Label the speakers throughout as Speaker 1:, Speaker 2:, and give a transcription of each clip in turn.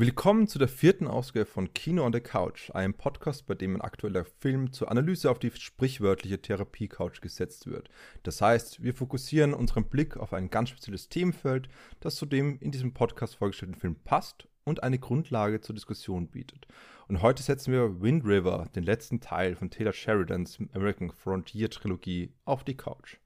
Speaker 1: Willkommen zu der vierten Ausgabe von Kino on the Couch, einem Podcast, bei dem ein aktueller Film zur Analyse auf die sprichwörtliche Therapie-Couch gesetzt wird. Das heißt, wir fokussieren unseren Blick auf ein ganz spezielles Themenfeld, das zu dem in diesem Podcast vorgestellten Film passt und eine Grundlage zur Diskussion bietet. Und heute setzen wir Wind River, den letzten Teil von Taylor Sheridans American Frontier Trilogie, auf die Couch.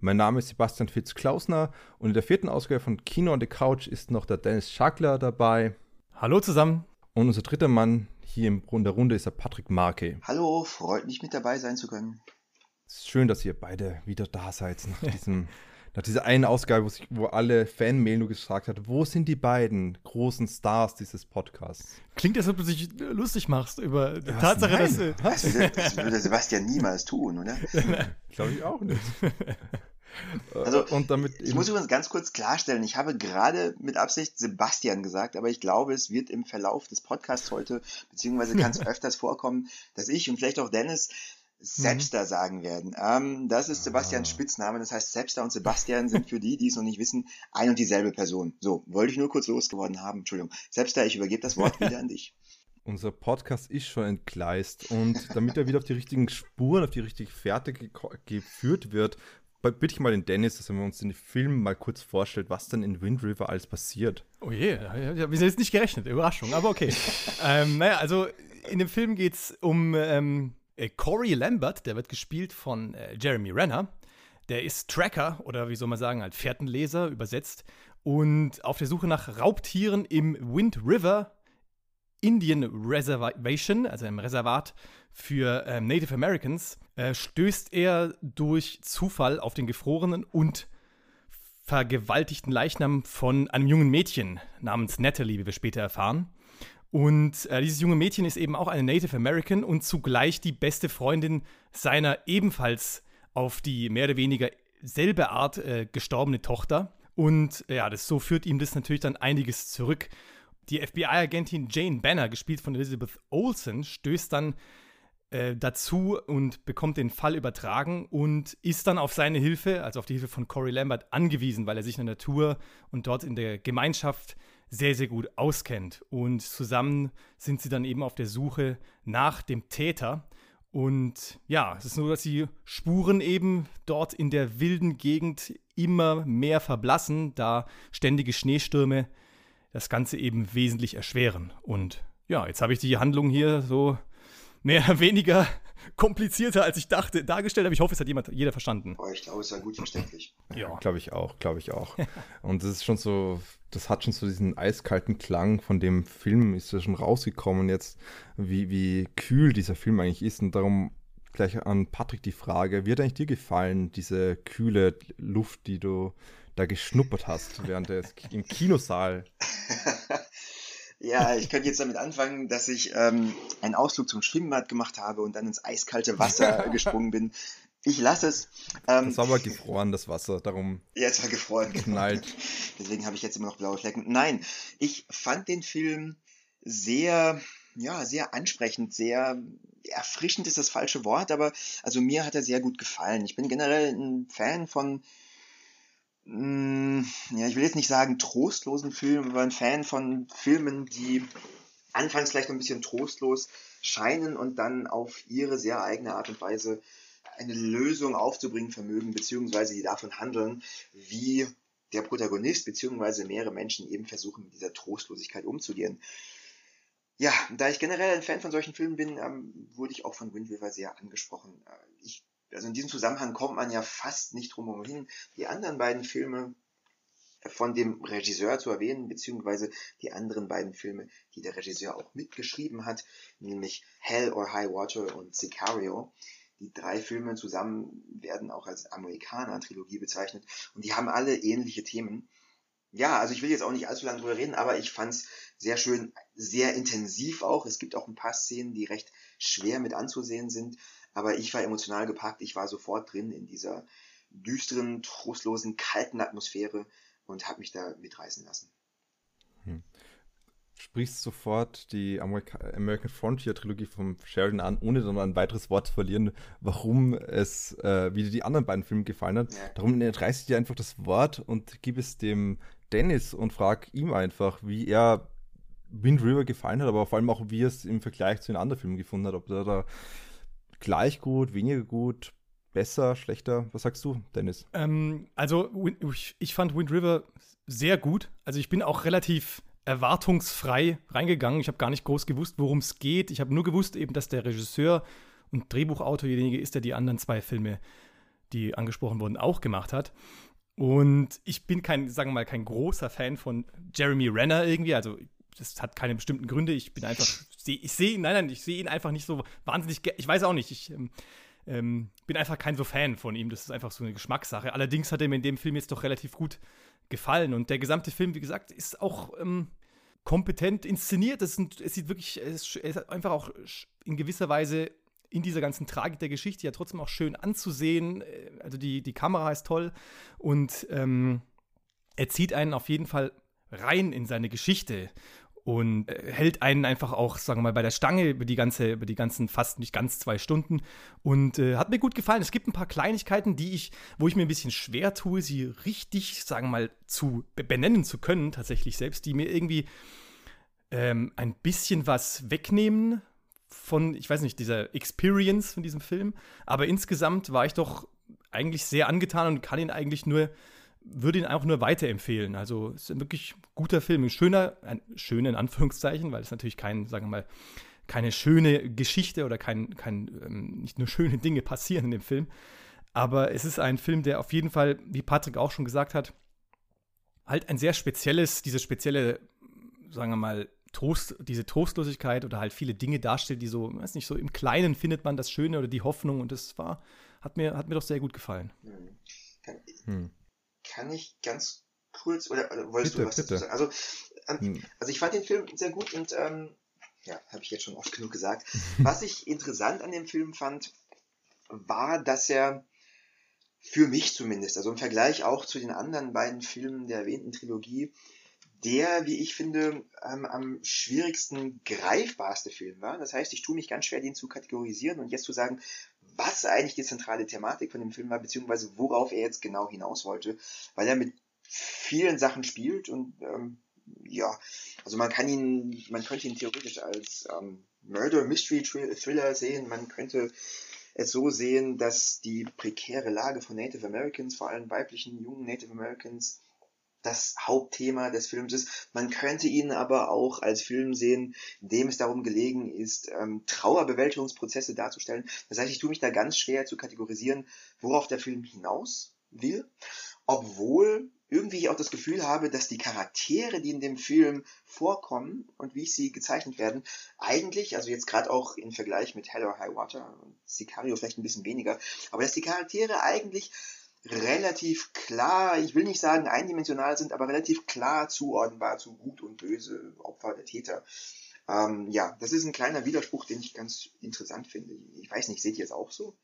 Speaker 1: Mein Name ist Sebastian Fitz-Klausner und in der vierten Ausgabe von Kino on the Couch ist noch der Dennis Schagler dabei.
Speaker 2: Hallo zusammen.
Speaker 1: Und unser dritter Mann hier in der Runde ist der Patrick Marke.
Speaker 3: Hallo, freut mich mit dabei sein zu können.
Speaker 1: Es ist schön, dass ihr beide wieder da seid nach diesem nach dieser einen Ausgabe, wo, sich, wo alle Fanmail nur gesagt hat, wo sind die beiden großen Stars dieses Podcasts?
Speaker 2: Klingt, als ob du dich lustig machst über die Was? Tatsache, Nein. dass...
Speaker 3: Äh, das, würde, das würde Sebastian niemals tun, oder?
Speaker 1: Glaube ich auch nicht.
Speaker 3: Also, und damit ich muss übrigens ganz kurz klarstellen, ich habe gerade mit Absicht Sebastian gesagt, aber ich glaube, es wird im Verlauf des Podcasts heute, beziehungsweise kann es öfters vorkommen, dass ich und vielleicht auch Dennis Sebster mhm. sagen werden. Ähm, das ist Sebastians ah. Spitzname, das heißt Sebster und Sebastian sind für die, die es noch nicht wissen, ein und dieselbe Person. So, wollte ich nur kurz losgeworden haben, Entschuldigung. Sebster, ich übergebe das Wort wieder an dich.
Speaker 1: Unser Podcast ist schon entgleist und damit er wieder auf die richtigen Spuren, auf die richtige Fährte ge geführt wird, bitte ich mal den Dennis, dass er uns den Film mal kurz vorstellt, was dann in Wind River alles passiert.
Speaker 2: Oh je, wir sind jetzt nicht gerechnet, Überraschung, aber okay. ähm, naja, also in dem Film geht es um ähm, äh, Corey Lambert, der wird gespielt von äh, Jeremy Renner. Der ist Tracker oder wie soll man sagen, halt Fährtenleser übersetzt und auf der Suche nach Raubtieren im Wind River Indian Reservation, also im Reservat für ähm, Native Americans, äh, stößt er durch Zufall auf den gefrorenen und vergewaltigten Leichnam von einem jungen Mädchen namens Natalie, wie wir später erfahren. Und äh, dieses junge Mädchen ist eben auch eine Native American und zugleich die beste Freundin seiner ebenfalls auf die mehr oder weniger selbe Art äh, gestorbene Tochter. Und ja, das, so führt ihm das natürlich dann einiges zurück. Die FBI-Agentin Jane Banner, gespielt von Elizabeth Olsen, stößt dann äh, dazu und bekommt den Fall übertragen und ist dann auf seine Hilfe, also auf die Hilfe von Corey Lambert, angewiesen, weil er sich in der Natur und dort in der Gemeinschaft sehr, sehr gut auskennt. Und zusammen sind sie dann eben auf der Suche nach dem Täter. Und ja, es ist nur, dass die Spuren eben dort in der wilden Gegend immer mehr verblassen, da ständige Schneestürme das Ganze eben wesentlich erschweren. Und ja, jetzt habe ich die Handlung hier so mehr oder weniger komplizierter, als ich dachte, dargestellt. Aber ich hoffe, es hat jemand, jeder verstanden.
Speaker 3: Oh, ich glaube, es war gut verständlich.
Speaker 1: Ja, glaube ich auch, glaube ich auch. Und das ist schon so, das hat schon so diesen eiskalten Klang von dem Film, ist ja schon rausgekommen jetzt, wie, wie kühl dieser Film eigentlich ist. Und darum gleich an Patrick die Frage, wie hat eigentlich dir gefallen, diese kühle Luft, die du da geschnuppert hast während des im Kinosaal?
Speaker 3: Ja, ich könnte jetzt damit anfangen, dass ich ähm, einen Ausflug zum Schwimmbad gemacht habe und dann ins eiskalte Wasser gesprungen bin. Ich lasse es.
Speaker 1: Ähm, das war aber gefroren, das Wasser, darum.
Speaker 3: Ja, es war gefroren.
Speaker 1: Knallt.
Speaker 3: Deswegen habe ich jetzt immer noch blaue Flecken. Nein, ich fand den Film sehr, ja, sehr ansprechend, sehr erfrischend ist das falsche Wort, aber also mir hat er sehr gut gefallen. Ich bin generell ein Fan von ja, ich will jetzt nicht sagen trostlosen Filmen, aber ein Fan von Filmen, die anfangs vielleicht ein bisschen trostlos scheinen und dann auf ihre sehr eigene Art und Weise eine Lösung aufzubringen vermögen, beziehungsweise die davon handeln, wie der Protagonist beziehungsweise mehrere Menschen eben versuchen, mit dieser Trostlosigkeit umzugehen. Ja, da ich generell ein Fan von solchen Filmen bin, ähm, wurde ich auch von Wind River sehr angesprochen. Äh, ich also in diesem Zusammenhang kommt man ja fast nicht drum hin, die anderen beiden Filme von dem Regisseur zu erwähnen, beziehungsweise die anderen beiden Filme, die der Regisseur auch mitgeschrieben hat, nämlich Hell or High Water und Sicario. Die drei Filme zusammen werden auch als Amerikaner-Trilogie bezeichnet und die haben alle ähnliche Themen. Ja, also ich will jetzt auch nicht allzu lange drüber reden, aber ich fand es sehr schön, sehr intensiv auch. Es gibt auch ein paar Szenen, die recht schwer mit anzusehen sind. Aber ich war emotional gepackt, ich war sofort drin in dieser düsteren, trostlosen, kalten Atmosphäre und habe mich da mitreißen lassen.
Speaker 1: Hm. Sprichst sofort die Amerika American Frontier Trilogie von Sheridan an, ohne dann ein weiteres Wort zu verlieren, warum es, äh, wie dir die anderen beiden Filme gefallen hat. Ja. Darum reiße ich dir einfach das Wort und gib es dem Dennis und frag ihm einfach, wie er Wind River gefallen hat, aber vor allem auch, wie er es im Vergleich zu den anderen Filmen gefunden hat. Ob er da gleich gut, weniger gut, besser, schlechter? Was sagst du, Dennis?
Speaker 2: Ähm, also, ich, fand Wind River sehr gut. Also, ich bin auch relativ erwartungsfrei reingegangen. Ich habe gar nicht groß gewusst, worum es geht. Ich habe nur gewusst, eben, dass der Regisseur und Drehbuchautor derjenige ist, der die anderen zwei Filme, die angesprochen wurden, auch gemacht hat. Und ich bin kein, sagen wir mal, kein großer Fan von Jeremy Renner irgendwie. Also das hat keine bestimmten Gründe. Ich bin einfach, ich sehe ihn, nein, nein, ich sehe ihn einfach nicht so wahnsinnig. Ich weiß auch nicht. Ich ähm, ähm, bin einfach kein so Fan von ihm. Das ist einfach so eine Geschmackssache. Allerdings hat er mir in dem Film jetzt doch relativ gut gefallen. Und der gesamte Film, wie gesagt, ist auch ähm, kompetent inszeniert. Es, es sieht wirklich, es ist einfach auch in gewisser Weise in dieser ganzen Tragik der Geschichte ja trotzdem auch schön anzusehen. Äh, also die, die Kamera ist toll und ähm, er zieht einen auf jeden Fall rein in seine Geschichte und äh, hält einen einfach auch, sagen wir mal, bei der Stange über die ganze, über die ganzen fast nicht ganz zwei Stunden und äh, hat mir gut gefallen. Es gibt ein paar Kleinigkeiten, die ich, wo ich mir ein bisschen schwer tue, sie richtig, sagen wir mal, zu benennen zu können, tatsächlich selbst, die mir irgendwie ähm, ein bisschen was wegnehmen von, ich weiß nicht, dieser Experience von diesem Film. Aber insgesamt war ich doch eigentlich sehr angetan und kann ihn eigentlich nur, würde ihn auch nur weiterempfehlen. Also es ist ein wirklich guter Film, ein schöner, ein schöner in Anführungszeichen, weil es natürlich kein, sagen wir mal, keine schöne Geschichte oder kein, kein ähm, nicht nur schöne Dinge passieren in dem Film. Aber es ist ein Film, der auf jeden Fall, wie Patrick auch schon gesagt hat, halt ein sehr spezielles, diese spezielle, sagen wir mal, Trost, diese Trostlosigkeit oder halt viele Dinge darstellt, die so, weiß nicht, so im Kleinen findet man das Schöne oder die Hoffnung und das war, hat mir, hat mir doch sehr gut gefallen. Hm.
Speaker 3: Kann, ich ganz kurz, oder, oder wolltest bitte, du was bitte. dazu sagen? Also, ähm, hm. also ich fand den Film sehr gut und ähm, ja, habe ich jetzt schon oft genug gesagt. was ich interessant an dem Film fand, war, dass er für mich zumindest, also im Vergleich auch zu den anderen beiden Filmen der erwähnten Trilogie, der, wie ich finde, ähm, am schwierigsten greifbarste Film war. Das heißt, ich tue mich ganz schwer, den zu kategorisieren und jetzt zu sagen, was eigentlich die zentrale Thematik von dem Film war, beziehungsweise worauf er jetzt genau hinaus wollte, weil er mit vielen Sachen spielt und ähm, ja, also man kann ihn, man könnte ihn theoretisch als ähm, Murder Mystery Thriller sehen, man könnte es so sehen, dass die prekäre Lage von Native Americans, vor allem weiblichen jungen Native Americans, das Hauptthema des Films ist. Man könnte ihn aber auch als Film sehen, dem es darum gelegen ist, ähm, Trauerbewältigungsprozesse darzustellen. Das heißt, ich tue mich da ganz schwer zu kategorisieren, worauf der Film hinaus will, obwohl irgendwie ich auch das Gefühl habe, dass die Charaktere, die in dem Film vorkommen und wie sie gezeichnet werden, eigentlich, also jetzt gerade auch im Vergleich mit Hell or High Water und Sicario vielleicht ein bisschen weniger, aber dass die Charaktere eigentlich relativ klar, ich will nicht sagen eindimensional sind, aber relativ klar zuordnenbar zu Gut und Böse, Opfer der Täter. Ähm, ja, das ist ein kleiner Widerspruch, den ich ganz interessant finde. Ich weiß nicht, seht ihr es auch so?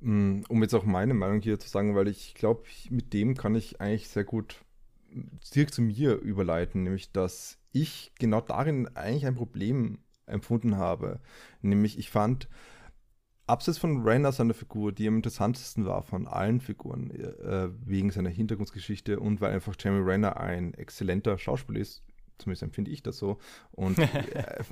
Speaker 1: Mm, um jetzt auch meine Meinung hier zu sagen, weil ich glaube, mit dem kann ich eigentlich sehr gut direkt zu mir überleiten, nämlich dass ich genau darin eigentlich ein Problem empfunden habe. Nämlich ich fand, abseits von Rainer seiner Figur, die am interessantesten war von allen Figuren, äh, wegen seiner Hintergrundgeschichte und weil einfach Jeremy Renner ein exzellenter Schauspieler ist, zumindest empfinde ich das so. Und äh,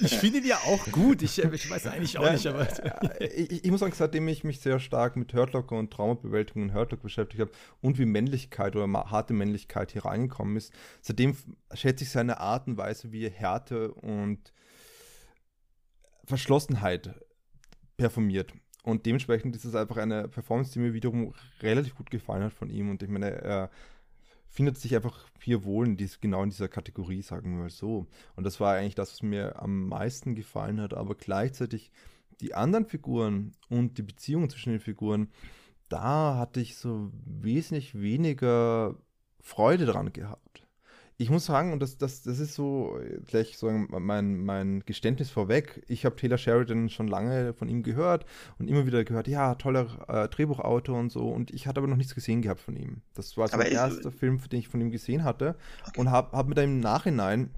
Speaker 2: ich finde ihn ja auch gut. Ich, ich weiß eigentlich auch ja, nicht, aber.
Speaker 1: Äh, ich, ich, muss sagen, seitdem ich mich sehr stark mit Hurtlock und Traumabewältigung und Hurtlock beschäftigt habe und wie Männlichkeit oder harte Männlichkeit hier reingekommen ist, seitdem schätze ich seine Art und Weise, wie er Härte und Verschlossenheit performiert. Und dementsprechend ist es einfach eine Performance, die mir wiederum relativ gut gefallen hat von ihm. Und ich meine, er findet sich einfach hier wohl in dies, genau in dieser Kategorie, sagen wir mal so. Und das war eigentlich das, was mir am meisten gefallen hat. Aber gleichzeitig die anderen Figuren und die Beziehungen zwischen den Figuren, da hatte ich so wesentlich weniger Freude dran gehabt ich muss sagen, und das, das, das ist so gleich so mein, mein Geständnis vorweg. Ich habe Taylor Sheridan schon lange von ihm gehört und immer wieder gehört, ja, toller äh, Drehbuchautor und so. Und ich hatte aber noch nichts gesehen gehabt von ihm. Das war so der erste Film, den ich von ihm gesehen hatte. Okay. Und habe hab mir dann im Nachhinein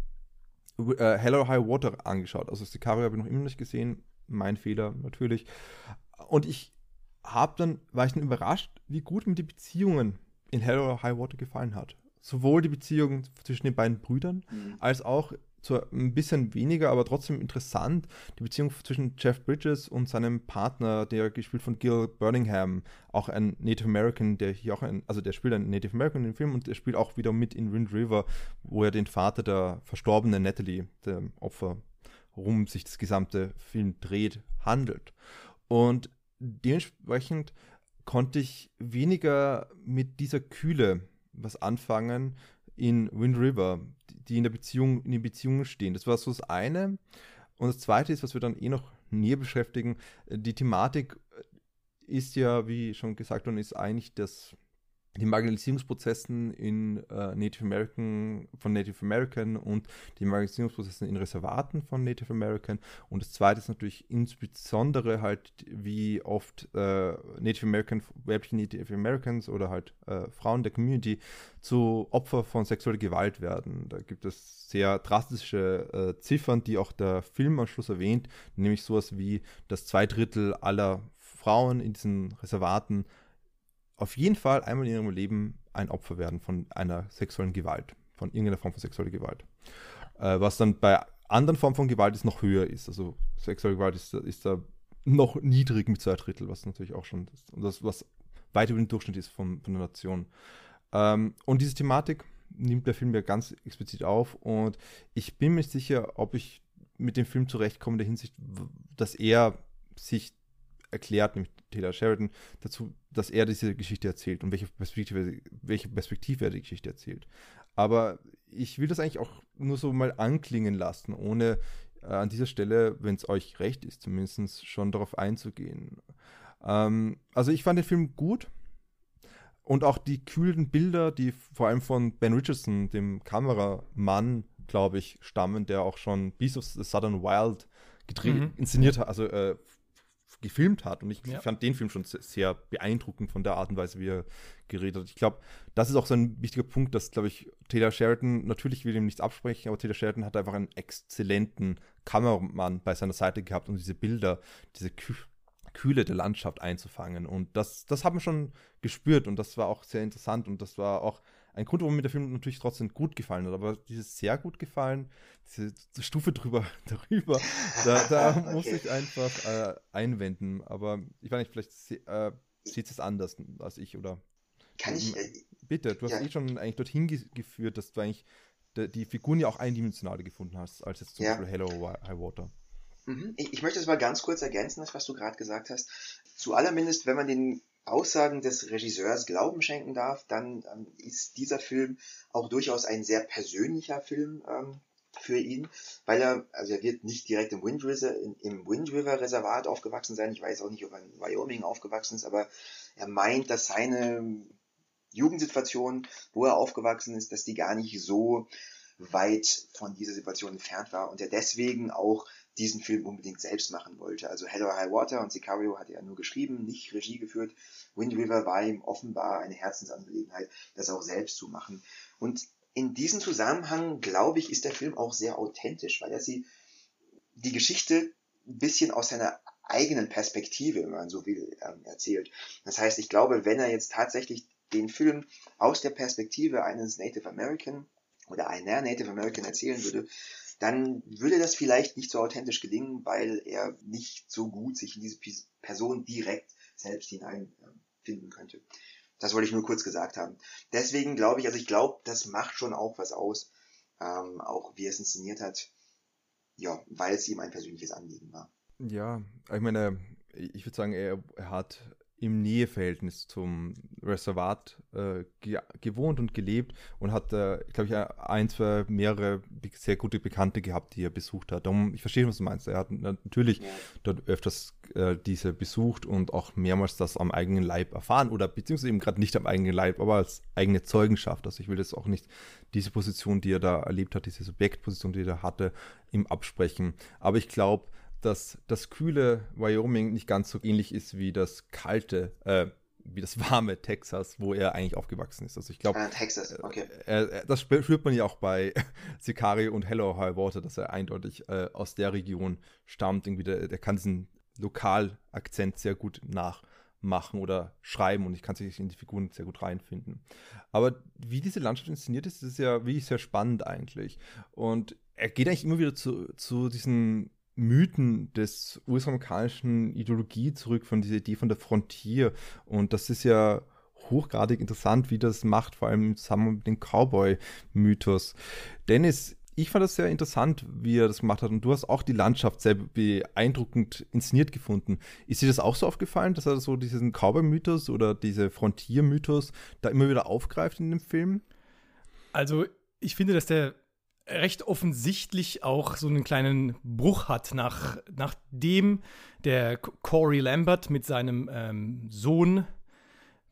Speaker 1: äh, Hell or High Water angeschaut. Also Sicario habe ich noch immer nicht gesehen. Mein Fehler, natürlich. Und ich habe dann, war ich dann überrascht, wie gut mir die Beziehungen in Hell or High Water gefallen hat sowohl die Beziehung zwischen den beiden Brüdern mhm. als auch zwar ein bisschen weniger, aber trotzdem interessant, die Beziehung zwischen Jeff Bridges und seinem Partner, der gespielt von Gil Birmingham, auch ein Native American, der hier auch ein, also der spielt ein Native American in dem Film und der spielt auch wieder mit in Wind River, wo er den Vater der verstorbenen Natalie, der Opfer, worum sich das gesamte Film dreht, handelt. Und dementsprechend konnte ich weniger mit dieser Kühle was anfangen in Wind River, die in der Beziehung, in den Beziehungen stehen. Das war so das eine. Und das zweite ist, was wir dann eh noch näher beschäftigen, die Thematik ist ja, wie schon gesagt worden ist, eigentlich das die Marginalisierungsprozessen in äh, Native American, von Native American und die Marginalisierungsprozessen in Reservaten von Native American. Und das zweite ist natürlich insbesondere halt, wie oft äh, Native American, weibliche Native Americans oder halt äh, Frauen der Community zu Opfer von sexueller Gewalt werden. Da gibt es sehr drastische äh, Ziffern, die auch der Film am Schluss erwähnt, nämlich sowas wie, dass zwei Drittel aller Frauen in diesen Reservaten auf jeden Fall einmal in ihrem Leben ein Opfer werden von einer sexuellen Gewalt, von irgendeiner Form von sexueller Gewalt. Äh, was dann bei anderen Formen von Gewalt ist noch höher ist. Also sexuelle Gewalt ist, ist da noch niedrig mit zwei Drittel, was natürlich auch schon ist. Und das, was weit über den Durchschnitt ist von, von der Nation. Ähm, und diese Thematik nimmt der Film ja ganz explizit auf und ich bin mir sicher, ob ich mit dem Film zurechtkomme in der Hinsicht, dass er sich erklärt, nämlich Taylor Sheridan, dazu, dass er diese Geschichte erzählt und welche Perspektive, welche Perspektive er die Geschichte erzählt. Aber ich will das eigentlich auch nur so mal anklingen lassen, ohne äh, an dieser Stelle, wenn es euch recht ist, zumindest schon darauf einzugehen. Ähm, also ich fand den Film gut. Und auch die kühlen Bilder, die vor allem von Ben Richardson, dem Kameramann, glaube ich, stammen, der auch schon Beast of the Southern Wild gedreht, mhm. inszeniert hat, also äh, gefilmt hat. Und ich ja. fand den Film schon sehr beeindruckend von der Art und Weise, wie er geredet hat. Ich glaube, das ist auch so ein wichtiger Punkt, dass, glaube ich, Taylor Sheridan, natürlich will ihm nichts absprechen, aber Taylor Sheridan hat einfach einen exzellenten Kameramann bei seiner Seite gehabt, um diese Bilder, diese Kü Kühle der Landschaft einzufangen. Und das, das haben wir schon gespürt und das war auch sehr interessant und das war auch ein Grund, warum mir der Film natürlich trotzdem gut gefallen hat, aber dieses sehr gut gefallen, diese Stufe drüber, darüber, da, da okay. muss ich einfach äh, einwenden. Aber ich weiß nicht, vielleicht äh, sieht es anders als ich oder.
Speaker 3: Kann ich. Äh,
Speaker 1: bitte, du hast ja. eh schon eigentlich dorthin ge geführt, dass du eigentlich die, die Figuren ja auch eindimensionaler gefunden hast, als jetzt zum ja. Beispiel Hello High Water.
Speaker 3: Mhm. Ich, ich möchte das mal ganz kurz ergänzen, das, was du gerade gesagt hast. Zu allermindest, wenn man den Aussagen des Regisseurs Glauben schenken darf, dann ähm, ist dieser Film auch durchaus ein sehr persönlicher Film ähm, für ihn, weil er, also er wird nicht direkt im Wind River, im Wind River Reservat aufgewachsen sein. Ich weiß auch nicht, ob er in Wyoming aufgewachsen ist, aber er meint, dass seine Jugendsituation, wo er aufgewachsen ist, dass die gar nicht so weit von dieser Situation entfernt war und er deswegen auch diesen Film unbedingt selbst machen wollte. Also Hello High Water und Sicario hat er nur geschrieben, nicht Regie geführt. Wind River war ihm offenbar eine Herzensangelegenheit, das auch selbst zu machen. Und in diesem Zusammenhang, glaube ich, ist der Film auch sehr authentisch, weil er sie die Geschichte ein bisschen aus seiner eigenen Perspektive, wenn man so will, ähm, erzählt. Das heißt, ich glaube, wenn er jetzt tatsächlich den Film aus der Perspektive eines Native American oder einer Native American erzählen würde, dann würde das vielleicht nicht so authentisch gelingen, weil er nicht so gut sich in diese Person direkt selbst hineinfinden könnte. Das wollte ich nur kurz gesagt haben. Deswegen glaube ich, also ich glaube, das macht schon auch was aus, ähm, auch wie er es inszeniert hat, ja, weil es ihm ein persönliches Anliegen war.
Speaker 1: Ja, ich meine, ich würde sagen, er, er hat im Näheverhältnis zum Reservat äh, ge gewohnt und gelebt und hat, äh, glaube ich, ein, zwei, mehrere sehr gute Bekannte gehabt, die er besucht hat. Darum, ich verstehe, was du meinst. Er hat natürlich ja. dort öfters äh, diese besucht und auch mehrmals das am eigenen Leib erfahren oder beziehungsweise eben gerade nicht am eigenen Leib, aber als eigene Zeugenschaft. Also ich will das auch nicht diese Position, die er da erlebt hat, diese Subjektposition, die er da hatte, ihm absprechen. Aber ich glaube, dass das kühle Wyoming nicht ganz so ähnlich ist wie das kalte, äh, wie das warme Texas, wo er eigentlich aufgewachsen ist. Also ich glaube,
Speaker 3: ah, Texas, äh, okay.
Speaker 1: Äh, das spürt man ja auch bei Sicario und Hello High Water, dass er eindeutig äh, aus der Region stammt. Irgendwie der, der kann diesen Lokalakzent sehr gut nachmachen. machen oder schreiben und ich kann sich in die Figuren sehr gut reinfinden. Aber wie diese Landschaft inszeniert ist, ist ja wirklich sehr spannend eigentlich. Und er geht eigentlich immer wieder zu, zu diesen Mythen des US-amerikanischen Ideologie zurück, von dieser Idee von der Frontier. Und das ist ja hochgradig interessant, wie das macht, vor allem zusammen mit dem Cowboy-Mythos. Dennis, ich fand das sehr interessant, wie er das gemacht hat. Und du hast auch die Landschaft sehr beeindruckend inszeniert gefunden. Ist dir das auch so aufgefallen, dass er so diesen Cowboy-Mythos oder diese Frontier-Mythos da immer wieder aufgreift in dem Film?
Speaker 2: Also, ich finde, dass der recht offensichtlich auch so einen kleinen Bruch hat, nach, nachdem der Corey Lambert mit seinem ähm, Sohn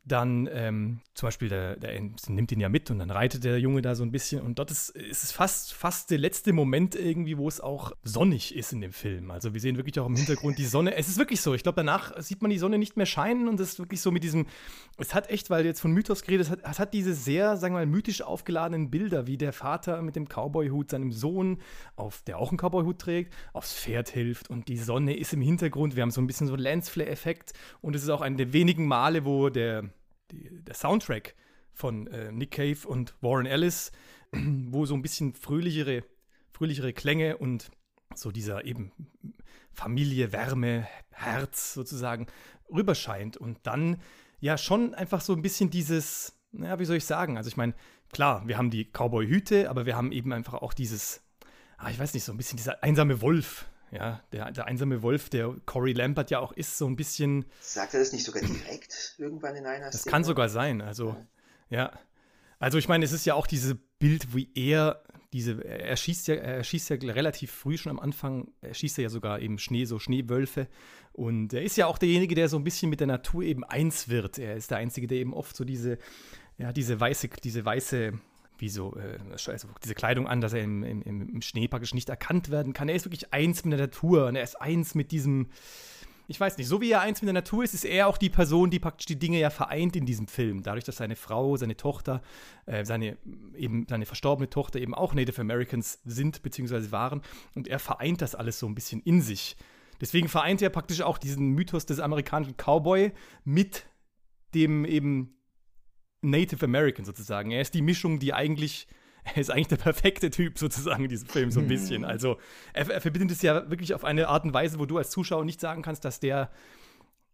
Speaker 2: dann ähm, zum Beispiel, der, der, nimmt ihn ja mit und dann reitet der Junge da so ein bisschen und dort ist, ist es fast, fast der letzte Moment irgendwie, wo es auch sonnig ist in dem Film. Also wir sehen wirklich auch im Hintergrund die Sonne. Es ist wirklich so. Ich glaube, danach sieht man die Sonne nicht mehr scheinen und es ist wirklich so mit diesem, es hat echt, weil jetzt von Mythos geredet, es hat, es hat diese sehr, sagen wir mal, mythisch aufgeladenen Bilder, wie der Vater mit dem Cowboyhut seinem Sohn, auf, der auch einen Cowboyhut trägt, aufs Pferd hilft und die Sonne ist im Hintergrund. Wir haben so ein bisschen so einen Lensflare-Effekt und es ist auch eine der wenigen Male, wo der die, der Soundtrack von äh, Nick Cave und Warren Ellis, wo so ein bisschen fröhlichere, fröhlichere Klänge und so dieser eben Familie, Wärme, Herz sozusagen rüberscheint. Und dann ja schon einfach so ein bisschen dieses, naja, wie soll ich sagen? Also ich meine, klar, wir haben die Cowboy-Hüte, aber wir haben eben einfach auch dieses, ah, ich weiß nicht, so ein bisschen dieser einsame Wolf, ja, der, der einsame Wolf, der Corey Lambert ja auch ist, so ein bisschen.
Speaker 3: Sagt er das nicht sogar direkt irgendwann in einer
Speaker 2: Das Szene? kann sogar sein, also, ja. ja. Also ich meine, es ist ja auch dieses Bild, wie er diese, er schießt ja, er schießt ja relativ früh schon am Anfang, er schießt ja sogar eben Schnee, so Schneewölfe. Und er ist ja auch derjenige, der so ein bisschen mit der Natur eben eins wird. Er ist der Einzige, der eben oft so diese, ja, diese weiße, diese weiße wie so äh, also diese Kleidung an, dass er im, im, im, Schnee praktisch nicht erkannt werden kann. Er ist wirklich eins mit der Natur und er ist eins mit diesem, ich weiß nicht, so wie er eins mit der Natur ist, ist er auch die Person, die praktisch die Dinge ja vereint in diesem Film. Dadurch, dass seine Frau, seine Tochter, äh, seine eben seine verstorbene Tochter eben auch Native Americans sind bzw. waren und er vereint das alles so ein bisschen in sich. Deswegen vereint er praktisch auch diesen Mythos des amerikanischen Cowboy mit dem eben Native American sozusagen. Er ist die Mischung, die eigentlich, er ist eigentlich der perfekte Typ sozusagen in diesem Film, so ein bisschen. Also er, er verbindet es ja wirklich auf eine Art und Weise, wo du als Zuschauer nicht sagen kannst, dass der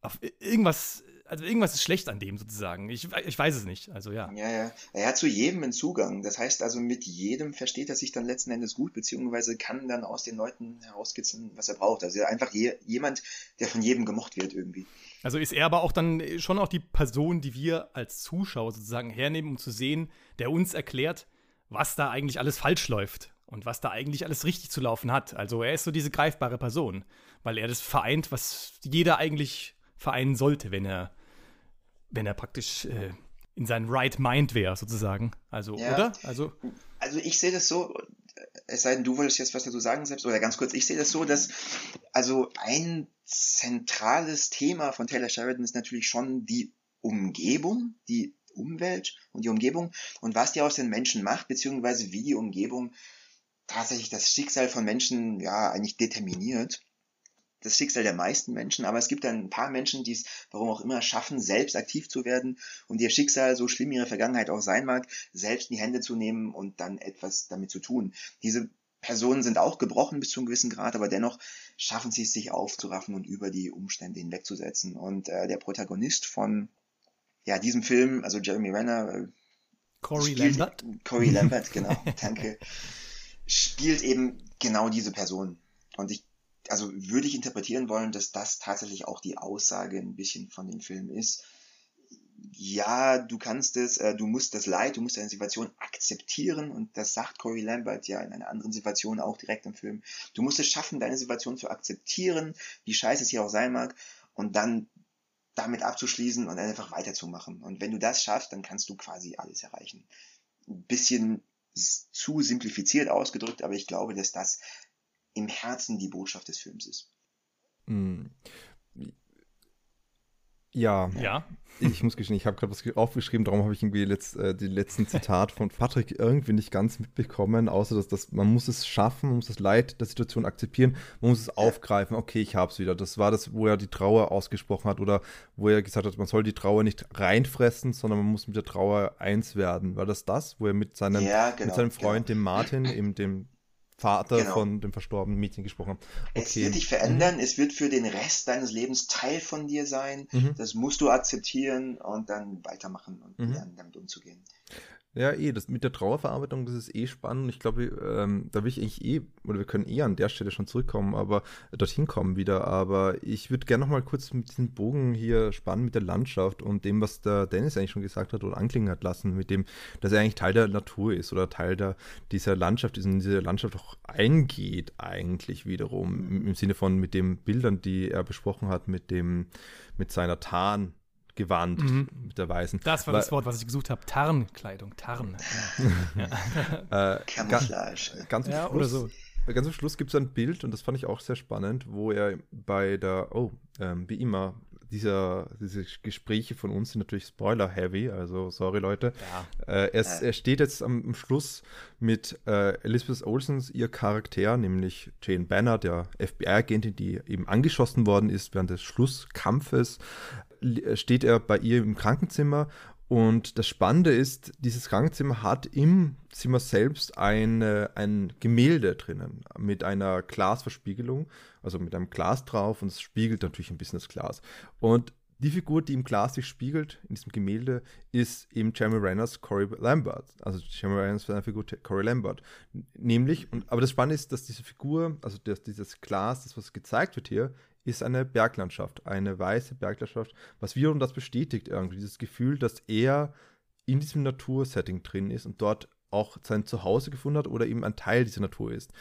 Speaker 2: auf irgendwas, also irgendwas ist schlecht an dem sozusagen. Ich, ich weiß es nicht. Also ja.
Speaker 3: Ja, ja. Er hat zu jedem einen Zugang. Das heißt also, mit jedem versteht er sich dann letzten Endes gut, beziehungsweise kann dann aus den Leuten herauskitzeln, was er braucht. Also einfach je, jemand, der von jedem gemocht wird irgendwie.
Speaker 2: Also ist er aber auch dann schon auch die Person, die wir als Zuschauer sozusagen hernehmen, um zu sehen, der uns erklärt, was da eigentlich alles falsch läuft und was da eigentlich alles richtig zu laufen hat. Also er ist so diese greifbare Person, weil er das vereint, was jeder eigentlich vereinen sollte, wenn er, wenn er praktisch äh, in seinem Right Mind wäre, sozusagen. Also, ja. oder?
Speaker 3: Also, also ich sehe das so, es sei denn, du wolltest jetzt was dazu sagen, selbst, oder ganz kurz, ich sehe das so, dass also ein zentrales Thema von Taylor Sheridan ist natürlich schon die Umgebung, die Umwelt und die Umgebung und was die aus den Menschen macht, beziehungsweise wie die Umgebung tatsächlich das Schicksal von Menschen ja eigentlich determiniert. Das Schicksal der meisten Menschen, aber es gibt dann ein paar Menschen, die es, warum auch immer, schaffen, selbst aktiv zu werden und ihr Schicksal, so schlimm ihre Vergangenheit auch sein mag, selbst in die Hände zu nehmen und dann etwas damit zu tun. Diese Personen sind auch gebrochen bis zu einem gewissen Grad, aber dennoch schaffen sie es, sich aufzuraffen und über die Umstände hinwegzusetzen. Und äh, der Protagonist von ja, diesem Film, also Jeremy Renner, äh,
Speaker 2: Corey Lambert.
Speaker 3: Corey Lambert, genau, danke, spielt eben genau diese Person. Und ich, also würde ich interpretieren wollen, dass das tatsächlich auch die Aussage ein bisschen von dem Film ist ja, du kannst es, äh, du musst das Leid, du musst deine Situation akzeptieren und das sagt Corey Lambert ja in einer anderen Situation auch direkt im Film. Du musst es schaffen, deine Situation zu akzeptieren, wie scheiße es hier auch sein mag und dann damit abzuschließen und einfach weiterzumachen. Und wenn du das schaffst, dann kannst du quasi alles erreichen. Ein bisschen zu simplifiziert ausgedrückt, aber ich glaube, dass das im Herzen die Botschaft des Films ist.
Speaker 1: Hm Ja.
Speaker 2: Ja.
Speaker 1: Ich muss gestehen, ich habe gerade was aufgeschrieben, darum habe ich irgendwie letzt, äh, die letzten Zitat von Patrick irgendwie nicht ganz mitbekommen, außer dass, dass man muss es schaffen, man muss das Leid der Situation akzeptieren, man muss es aufgreifen, okay, ich habe es wieder. Das war das, wo er die Trauer ausgesprochen hat oder wo er gesagt hat, man soll die Trauer nicht reinfressen, sondern man muss mit der Trauer eins werden. War das das, wo er mit seinem,
Speaker 3: Ja, genau,
Speaker 1: mit seinem Freund,
Speaker 3: genau.
Speaker 1: dem Martin, eben dem Vater
Speaker 3: Genau.
Speaker 1: von dem verstorbenen Mädchen gesprochen hat?
Speaker 3: Es
Speaker 1: Okay.
Speaker 3: wird dich verändern, es wird für den Rest deines Lebens Teil von dir sein.
Speaker 1: Mhm.
Speaker 3: Das musst du akzeptieren und dann weitermachen und
Speaker 1: Mhm.
Speaker 3: lernen, damit umzugehen.
Speaker 1: Ja, eh, das mit der Trauerverarbeitung, das ist eh spannend. Ich glaube, ähm, da will ich eigentlich eh, oder wir können eh an der Stelle schon zurückkommen, aber dorthin kommen wieder. Aber ich würde gerne noch mal kurz mit diesem Bogen hier spannen mit der Landschaft und dem, was der Dennis eigentlich schon gesagt hat oder anklingen hat lassen, mit dem, dass er eigentlich Teil der Natur ist oder Teil der, dieser Landschaft ist und in diese Landschaft auch eingeht eigentlich wiederum. Im, Im Sinne von mit den Bildern, die er besprochen hat, mit dem, mit seiner Tarn. Gewand
Speaker 2: Mhm.
Speaker 1: mit der weißen.
Speaker 2: Das war
Speaker 1: Weil-
Speaker 2: das Wort, was ich gesucht habe. Tarnkleidung. Tarn.
Speaker 1: Äh,
Speaker 3: Camouflage.
Speaker 1: ganz am
Speaker 2: Ja,
Speaker 1: Schluss,
Speaker 2: oder so.
Speaker 1: Ganz am Schluss gibt es ein Bild, und das fand ich auch sehr spannend, wo er bei der, oh, ähm, wie immer, dieser, diese Gespräche von uns sind natürlich Spoiler-heavy, also sorry Leute.
Speaker 2: Ja.
Speaker 1: Äh, er, er steht jetzt am, am Schluss mit äh, Elizabeth Olsens, ihr Charakter, nämlich Jane Banner, der FBI-Agentin, die eben angeschossen worden ist während des Schlusskampfes, steht er bei ihr im Krankenzimmer und das Spannende ist, dieses Krankenzimmer hat im Zimmer selbst eine, ein Gemälde drinnen mit einer Glasverspiegelung, also mit einem Glas drauf und es spiegelt natürlich ein bisschen das Glas. Und die Figur, die im Glas sich spiegelt, in diesem Gemälde, ist eben Jeremy Renners Corey Lambert. Also Jeremy Renners Figur Corey Lambert. Nämlich, und, aber das Spannende ist, dass diese Figur, also das, dieses Glas, das was gezeigt wird hier, ist eine Berglandschaft, eine weiße Berglandschaft, was wiederum das bestätigt irgendwie, dieses Gefühl, dass er in diesem Natursetting drin ist und dort auch sein Zuhause gefunden hat oder eben ein Teil dieser Natur ist.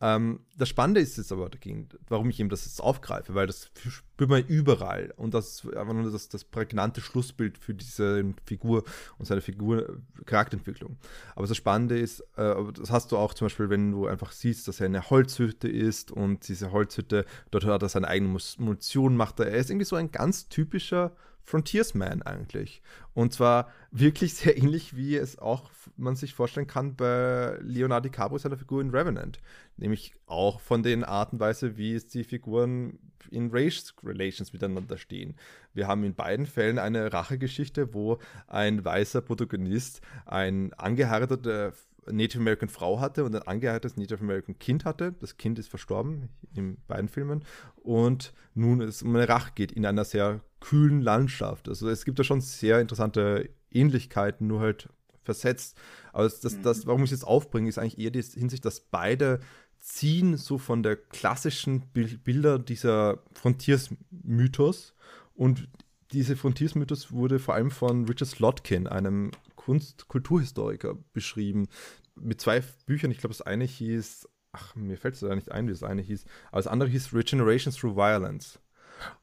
Speaker 1: Ähm, das Spannende ist jetzt aber dagegen, warum ich eben das jetzt aufgreife, weil das spürt man überall und das ist einfach nur das, das prägnante Schlussbild für diese Figur und seine Figur Charakterentwicklung. Aber das Spannende ist, äh, das hast du auch zum Beispiel, wenn du einfach siehst, dass er eine Holzhütte ist und diese Holzhütte, dort hat er seine eigene Munition, macht er, er ist irgendwie so ein ganz typischer Frontiersman eigentlich. Und zwar wirklich sehr ähnlich, wie es auch man sich vorstellen kann bei Leonardo DiCaprio seiner Figur in Revenant. Nämlich auch von den Arten und Weise, wie es die Figuren in Race Relations miteinander stehen. Wir haben in beiden Fällen eine Rachegeschichte, wo ein weißer Protagonist ein angeheiratete Native American Frau hatte und ein angeheiratetes Native American Kind hatte. Das Kind ist verstorben in beiden Filmen. Und nun es um eine Rache geht in einer sehr kühlen Landschaft. Also es gibt da schon sehr interessante Ähnlichkeiten, nur halt versetzt. Aber das, das, das warum ich es jetzt aufbringe, ist eigentlich eher die Hinsicht, dass beide ziehen so von der klassischen Bil Bilder dieser Frontiersmythos und diese Frontiersmythos wurde vor allem von Richard Slotkin, einem Kunst-Kulturhistoriker, beschrieben. Mit zwei Büchern. Ich glaube, das eine hieß, ach, mir fällt es da nicht ein, wie das eine hieß, aber das andere hieß Regeneration Through Violence.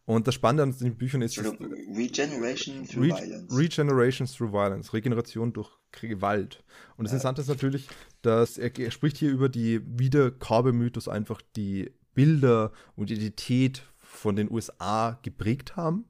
Speaker 1: Und das Spannende an den Büchern ist, dass,
Speaker 3: Regeneration through
Speaker 1: Re
Speaker 3: violence.
Speaker 1: Regeneration through Violence, Regeneration durch Gewalt. Und das Interessante ist natürlich, dass er, er spricht hier über die wieder Cowboy-Mythos einfach die Bilder und Identität von den USA geprägt haben.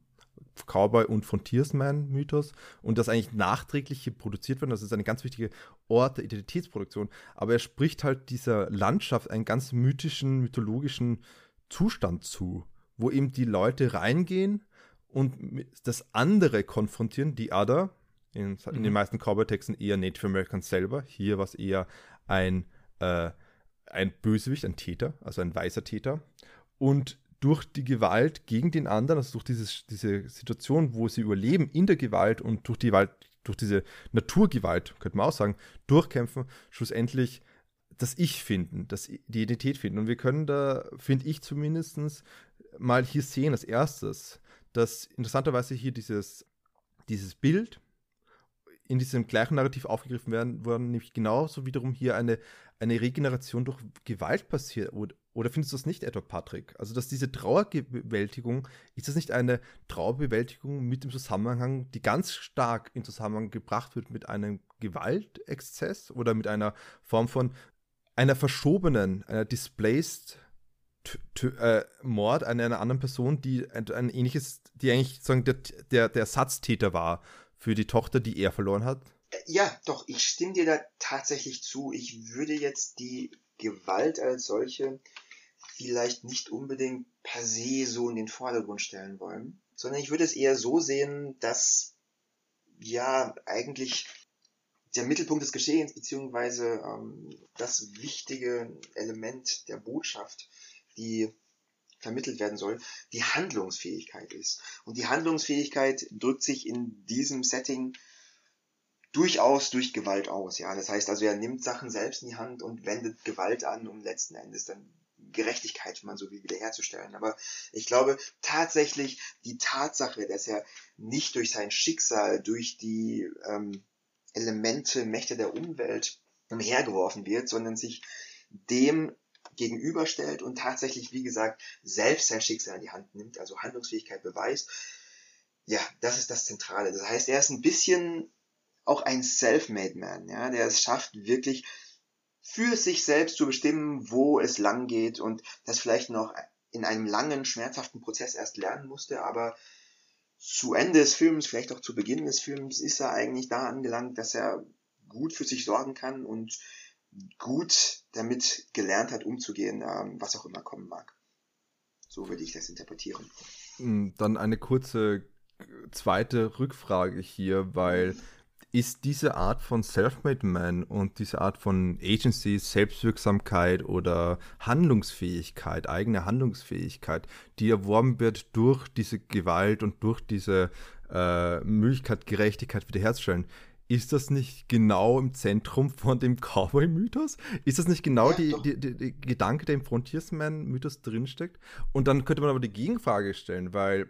Speaker 1: Cowboy- und Frontiersman-Mythos und das eigentlich nachträglich hier produziert wird. Das ist eine ganz wichtige Ort der Identitätsproduktion. Aber er spricht halt dieser Landschaft einen ganz mythischen, mythologischen Zustand zu, wo eben die Leute reingehen und das andere konfrontieren, die Other, in, in den meisten Cowboy-Texten eher Native Americans selber. Hier war es eher ein, äh, ein Bösewicht, ein Täter, also ein weißer Täter. Und durch die Gewalt gegen den anderen, also durch dieses, diese Situation, wo sie überleben in der Gewalt und durch die Gewalt, durch diese Naturgewalt, könnte man auch sagen, durchkämpfen, schlussendlich das Ich finden, das, die Identität finden. Und wir können da, finde ich zumindest, mal hier sehen, als erstes, dass interessanterweise hier dieses, dieses Bild in diesem gleichen Narrativ aufgegriffen werden, worden, nämlich genauso wiederum hier eine, eine Regeneration durch Gewalt passiert. Oder, findest du das nicht etwa, Patrick? Also, dass diese Trauerbewältigung, ist das nicht eine Trauerbewältigung mit dem Zusammenhang, die ganz stark in Zusammenhang gebracht wird mit einem Gewaltexzess oder mit einer Form von einer verschobenen, einer displaced äh, Mord an einer anderen Person, die ein, ein ähnliches, die eigentlich sagen, der, der, der Ersatztäter war für die Tochter, die er verloren hat?
Speaker 3: Ja, doch, ich stimme dir da tatsächlich zu. Ich würde jetzt die Gewalt als solche vielleicht nicht unbedingt per se so in den Vordergrund stellen wollen, sondern ich würde es eher so sehen, dass ja eigentlich der Mittelpunkt des Geschehens beziehungsweise ähm, das wichtige Element der Botschaft, die vermittelt werden soll, die Handlungsfähigkeit ist. Und die Handlungsfähigkeit drückt sich in diesem Setting durchaus durch Gewalt aus. Ja, das heißt also, er nimmt Sachen selbst in die Hand und wendet Gewalt an, um letzten Endes dann Gerechtigkeit, wenn man so will, wiederherzustellen. Aber ich glaube tatsächlich die Tatsache, dass er nicht durch sein Schicksal, durch die ähm, Elemente, Mächte der Umwelt umhergeworfen wird, sondern sich dem gegenüberstellt und tatsächlich, wie gesagt, selbst sein Schicksal in die Hand nimmt, also Handlungsfähigkeit beweist. Ja, das ist das Zentrale. Das heißt, er ist ein bisschen auch ein Self-Made Man, ja, der es schafft, wirklich für sich selbst zu bestimmen, wo es lang geht und das vielleicht noch in einem langen, schmerzhaften Prozess erst lernen musste, aber zu Ende des Films, vielleicht auch zu Beginn des Films, ist er eigentlich da angelangt, dass er gut für sich sorgen kann und gut damit gelernt hat, umzugehen, ähm, was auch immer kommen mag. So würde ich das interpretieren.
Speaker 1: Hm, dann eine kurze zweite Rückfrage hier, weil ist diese Art von Self-Made Man und diese Art von Agency, Selbstwirksamkeit oder Handlungsfähigkeit, eigene Handlungsfähigkeit, die erworben wird durch diese Gewalt und durch diese äh, Möglichkeit, Gerechtigkeit wiederherzustellen, ist das nicht genau im Zentrum von dem Cowboy-Mythos? Ist das nicht genau ja, die, die, die, Gedanke, der im Frontiersman-Mythos drinsteckt? Und dann könnte man aber die Gegenfrage stellen, weil,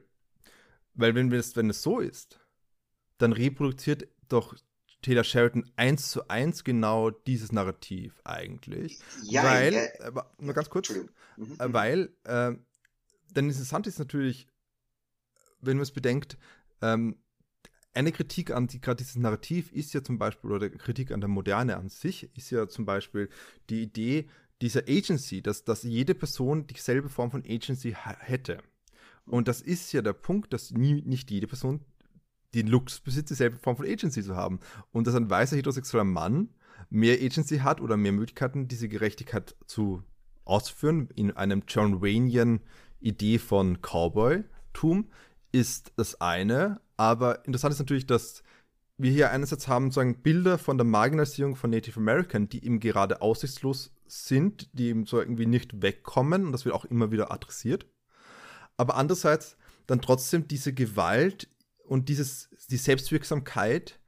Speaker 1: weil wenn, es, wenn es so ist, dann reproduziert doch Taylor Sheridan eins zu eins genau dieses Narrativ eigentlich. Ja, weil, ja, äh, nur ganz kurz, mhm. äh, weil, äh, denn interessant ist natürlich, wenn man es bedenkt, ähm, eine Kritik an die, gerade dieses Narrativ ist ja zum Beispiel, oder Kritik an der Moderne an sich, ist ja zum Beispiel die Idee dieser Agency, dass, dass jede Person dieselbe Form von Agency hätte. Und das ist ja der Punkt, dass nie, nicht jede Person den Luxus besitzt, dieselbe Form von Agency zu haben. Und dass ein weißer heterosexueller Mann mehr Agency hat oder mehr Möglichkeiten, diese Gerechtigkeit zu auszuführen, in einem John Waynean Idee von Cowboy-Tum, ist das eine. Aber interessant ist natürlich, dass wir hier einerseits haben sozusagen Bilder von der Marginalisierung von Native American, die eben gerade aussichtslos sind, die eben so irgendwie nicht wegkommen und das wird auch immer wieder adressiert. Aber andererseits dann trotzdem diese Gewalt und dieses, die Selbstwirksamkeit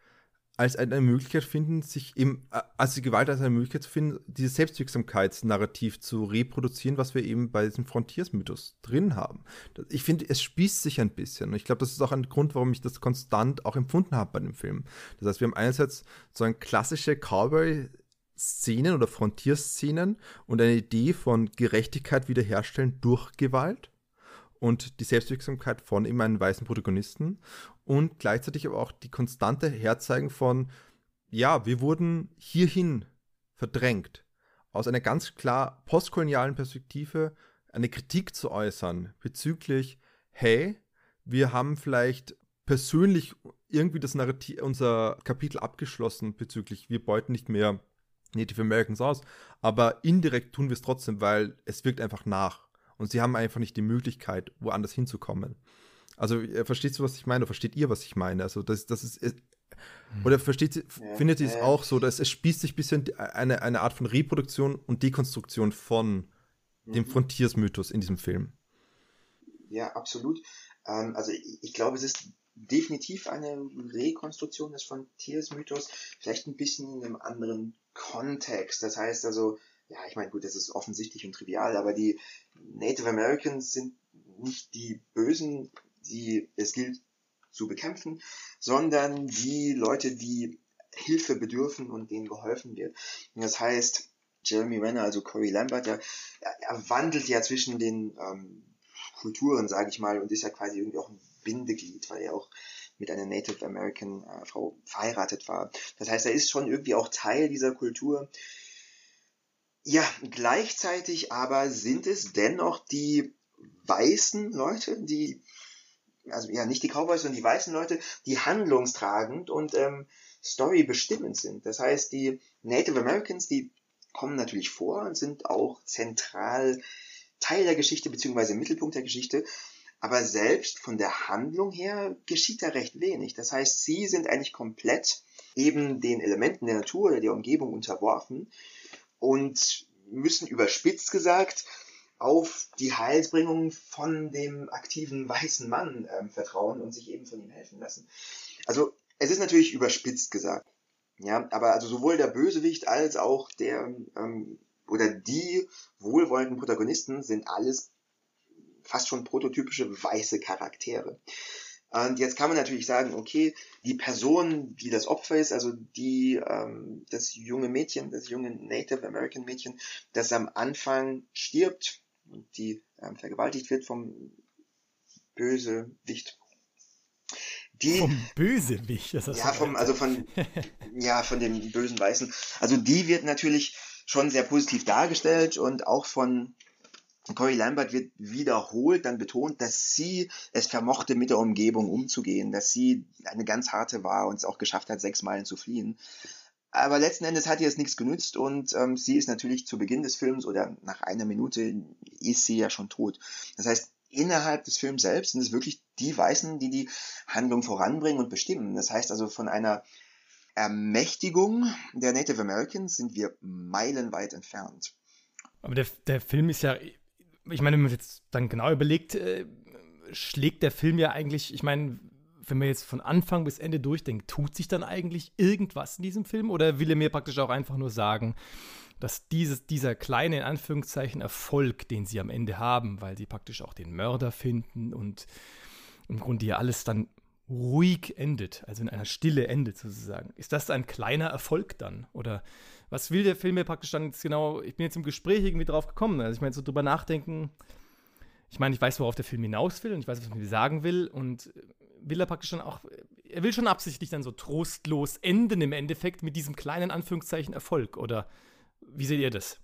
Speaker 1: als eine Möglichkeit finden, sich eben, äh, als die Gewalt als eine Möglichkeit zu finden, dieses Selbstwirksamkeitsnarrativ zu reproduzieren, was wir eben bei diesem Frontiersmythos drin haben. Ich finde, es spießt sich ein bisschen. Und ich glaube, das ist auch ein Grund, warum ich das konstant auch empfunden habe bei dem Film. Das heißt, wir haben einerseits so ein klassische Cowboy- Szenen oder Frontierszenen und eine Idee von Gerechtigkeit wiederherstellen durch Gewalt und die Selbstwirksamkeit von eben einem weißen Protagonisten und gleichzeitig aber auch die konstante Herzeigen von, ja, wir wurden hierhin verdrängt. Aus einer ganz klar postkolonialen Perspektive eine Kritik zu äußern bezüglich, hey, wir haben vielleicht persönlich irgendwie das Narrativ, unser Kapitel abgeschlossen bezüglich, wir beuten nicht mehr Native Americans aus, aber indirekt tun wir es trotzdem, weil es wirkt einfach nach. Und sie haben einfach nicht die Möglichkeit, woanders hinzukommen. Also äh, verstehst du, was ich meine? Oder versteht ihr, was ich meine? Also das, das ist. Äh, oder versteht findet ihr es auch so, dass es spießt sich ein bisschen eine, eine Art von Reproduktion und Dekonstruktion von mhm. dem Frontiersmythos in diesem Film?
Speaker 3: Ja, absolut. Ähm, also ich, ich, glaube, es ist definitiv eine Rekonstruktion des Frontiersmythos, vielleicht ein bisschen in einem anderen Kontext. Das heißt also, ja, ich meine, gut, das ist offensichtlich und trivial, aber die Native Americans sind nicht die Bösen die es gilt zu bekämpfen, sondern die Leute, die Hilfe bedürfen und denen geholfen wird. Und das heißt, Jeremy Renner, also Corey Lambert, der, er wandelt ja zwischen den ähm, Kulturen, sage ich mal, und ist ja quasi irgendwie auch ein Bindeglied, weil er auch mit einer Native American äh, Frau verheiratet war. Das heißt, er ist schon irgendwie auch Teil dieser Kultur. Ja, gleichzeitig aber sind es dennoch die weißen Leute, die, also ja, nicht die Cowboys, sondern die weißen Leute, die handlungstragend und ähm, Story bestimmend sind. Das heißt, die Native Americans, die kommen natürlich vor und sind auch zentral Teil der Geschichte beziehungsweise Mittelpunkt der Geschichte. Aber selbst von der Handlung her geschieht da recht wenig. Das heißt, sie sind eigentlich komplett eben den Elementen der Natur oder der Umgebung unterworfen und müssen überspitzt gesagt auf die Heilsbringung von dem aktiven weißen Mann äh, vertrauen und sich eben von ihm helfen lassen. Also es ist natürlich überspitzt gesagt. Ja, aber also sowohl der Bösewicht als auch der ähm, oder die wohlwollenden Protagonisten sind alles fast schon prototypische weiße Charaktere. Und jetzt kann man natürlich sagen, okay, die Person, die das Opfer ist, also die, ähm, das junge Mädchen, das junge Native American Mädchen, das am Anfang stirbt und die ähm, vergewaltigt wird vom Bösewicht.
Speaker 2: Die, vom Bösewicht,
Speaker 3: das ja, vom, also von, ja, von den bösen Weißen. Also die wird natürlich schon sehr positiv dargestellt und auch von Corey Lambert wird wiederholt dann betont, dass sie es vermochte, mit der Umgebung umzugehen, dass sie eine ganz harte war und es auch geschafft hat, sechs Meilen zu fliehen. Aber letzten Endes hat ihr es nichts genützt und ähm, sie ist natürlich zu Beginn des Films oder nach einer Minute ist sie ja schon tot. Das heißt, innerhalb des Films selbst sind es wirklich die Weißen, die die Handlung voranbringen und bestimmen. Das heißt also von einer Ermächtigung der Native Americans sind wir meilenweit entfernt.
Speaker 2: Aber der, der Film ist ja ich meine, wenn man jetzt dann genau überlegt, äh, schlägt der Film ja eigentlich, ich meine, wenn man jetzt von Anfang bis Ende durchdenkt, tut sich dann eigentlich irgendwas in diesem Film? Oder will er mir praktisch auch einfach nur sagen, dass dieses, dieser kleine, in Anführungszeichen, Erfolg, den sie am Ende haben, weil sie praktisch auch den Mörder finden und im Grunde ja alles dann ruhig endet, also in einer Stille endet sozusagen. Ist das ein kleiner Erfolg dann? Oder was will der Film mir praktisch dann jetzt genau? Ich bin jetzt im Gespräch irgendwie drauf gekommen. Also ich meine, so drüber nachdenken. Ich meine, ich weiß, worauf der Film hinaus will und ich weiß, was er mir sagen will. Und will er praktisch dann auch, er will schon absichtlich dann so trostlos enden im Endeffekt mit diesem kleinen Anführungszeichen Erfolg. Oder wie seht ihr das?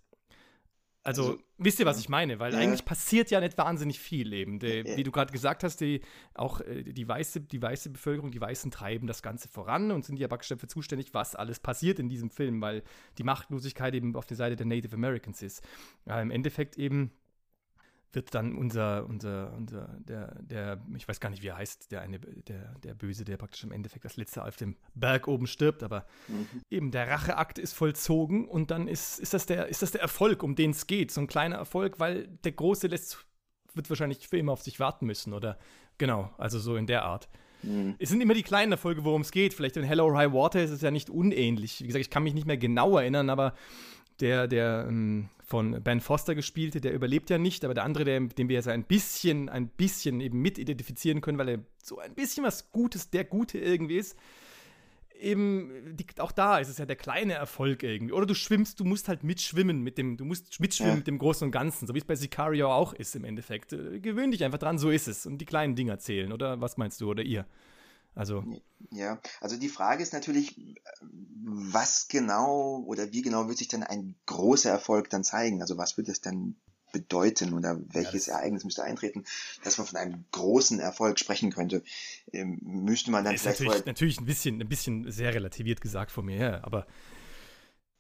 Speaker 2: Also, also, wisst ihr, was ich meine? Weil ja. eigentlich passiert ja nicht wahnsinnig viel eben. Die, ja. Wie du gerade gesagt hast, die, auch äh, die, weiße, die weiße Bevölkerung, die Weißen treiben das Ganze voran und sind ja praktisch dafür zuständig, was alles passiert in diesem Film, weil die Machtlosigkeit eben auf der Seite der Native Americans ist. Ja, Im Endeffekt eben wird dann unser, unser, unser, der, der, ich weiß gar nicht, wie er heißt, der eine, der, der Böse, der praktisch im Endeffekt das letzte auf dem Berg oben stirbt, aber mhm. eben der Racheakt ist vollzogen und dann ist, ist, das der, ist das der Erfolg, um den es geht. So ein kleiner Erfolg, weil der Große lässt, wird wahrscheinlich für immer auf sich warten müssen, oder genau, also so in der Art. Mhm. Es sind immer die kleinen Erfolge, worum es geht. Vielleicht in Hello High Water ist es ja nicht unähnlich. Wie gesagt, ich kann mich nicht mehr genau erinnern, aber der, der ähm, von Ben Foster gespielte, der überlebt ja nicht, aber der andere, der, den wir ja so ein bisschen, ein bisschen eben mit identifizieren können, weil er so ein bisschen was Gutes, der Gute irgendwie ist, eben, die, auch da ist es ja der kleine Erfolg irgendwie. Oder du schwimmst, du musst halt mitschwimmen mit dem, du musst mitschwimmen ja. mit dem Großen und Ganzen, so wie es bei Sicario auch ist im Endeffekt. Äh, gewöhn dich einfach dran, so ist es. Und die kleinen Dinger zählen, oder was meinst du, oder ihr? Also.
Speaker 3: Ja, also die Frage ist natürlich, was genau oder wie genau wird sich dann ein großer Erfolg dann zeigen? Also was wird es dann bedeuten oder welches ja, Ereignis müsste eintreten, dass man von einem großen Erfolg sprechen könnte? Ähm, müsste man dann
Speaker 2: ist
Speaker 3: vielleicht
Speaker 2: natürlich, natürlich ein bisschen, ein bisschen sehr relativiert gesagt von mir her, aber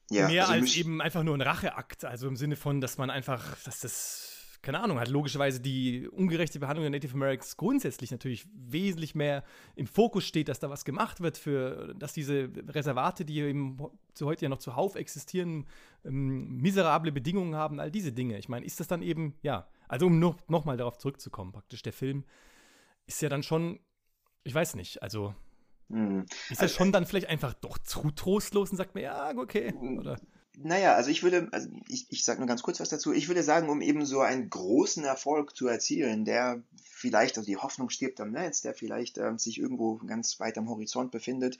Speaker 2: ja, mehr also als eben einfach nur ein Racheakt, also im Sinne von, dass man einfach, dass das keine Ahnung, hat logischerweise die ungerechte Behandlung der Native Americans grundsätzlich natürlich wesentlich mehr im Fokus steht, dass da was gemacht wird für, dass diese Reservate, die eben zu heute ja noch zuhauf existieren, ähm, miserable Bedingungen haben, all diese Dinge. Ich meine, ist das dann eben, ja, also um noch, noch mal darauf zurückzukommen, praktisch, der Film ist ja dann schon, ich weiß nicht, also hm. ist er also, schon dann vielleicht einfach doch zu trostlos und sagt mir, ja, okay, oder?
Speaker 3: Naja, also ich würde, also ich, ich sage nur ganz kurz was dazu. Ich würde sagen, um eben so einen großen Erfolg zu erzielen, der vielleicht, also die Hoffnung stirbt am Netz, der vielleicht ähm, sich irgendwo ganz weit am Horizont befindet,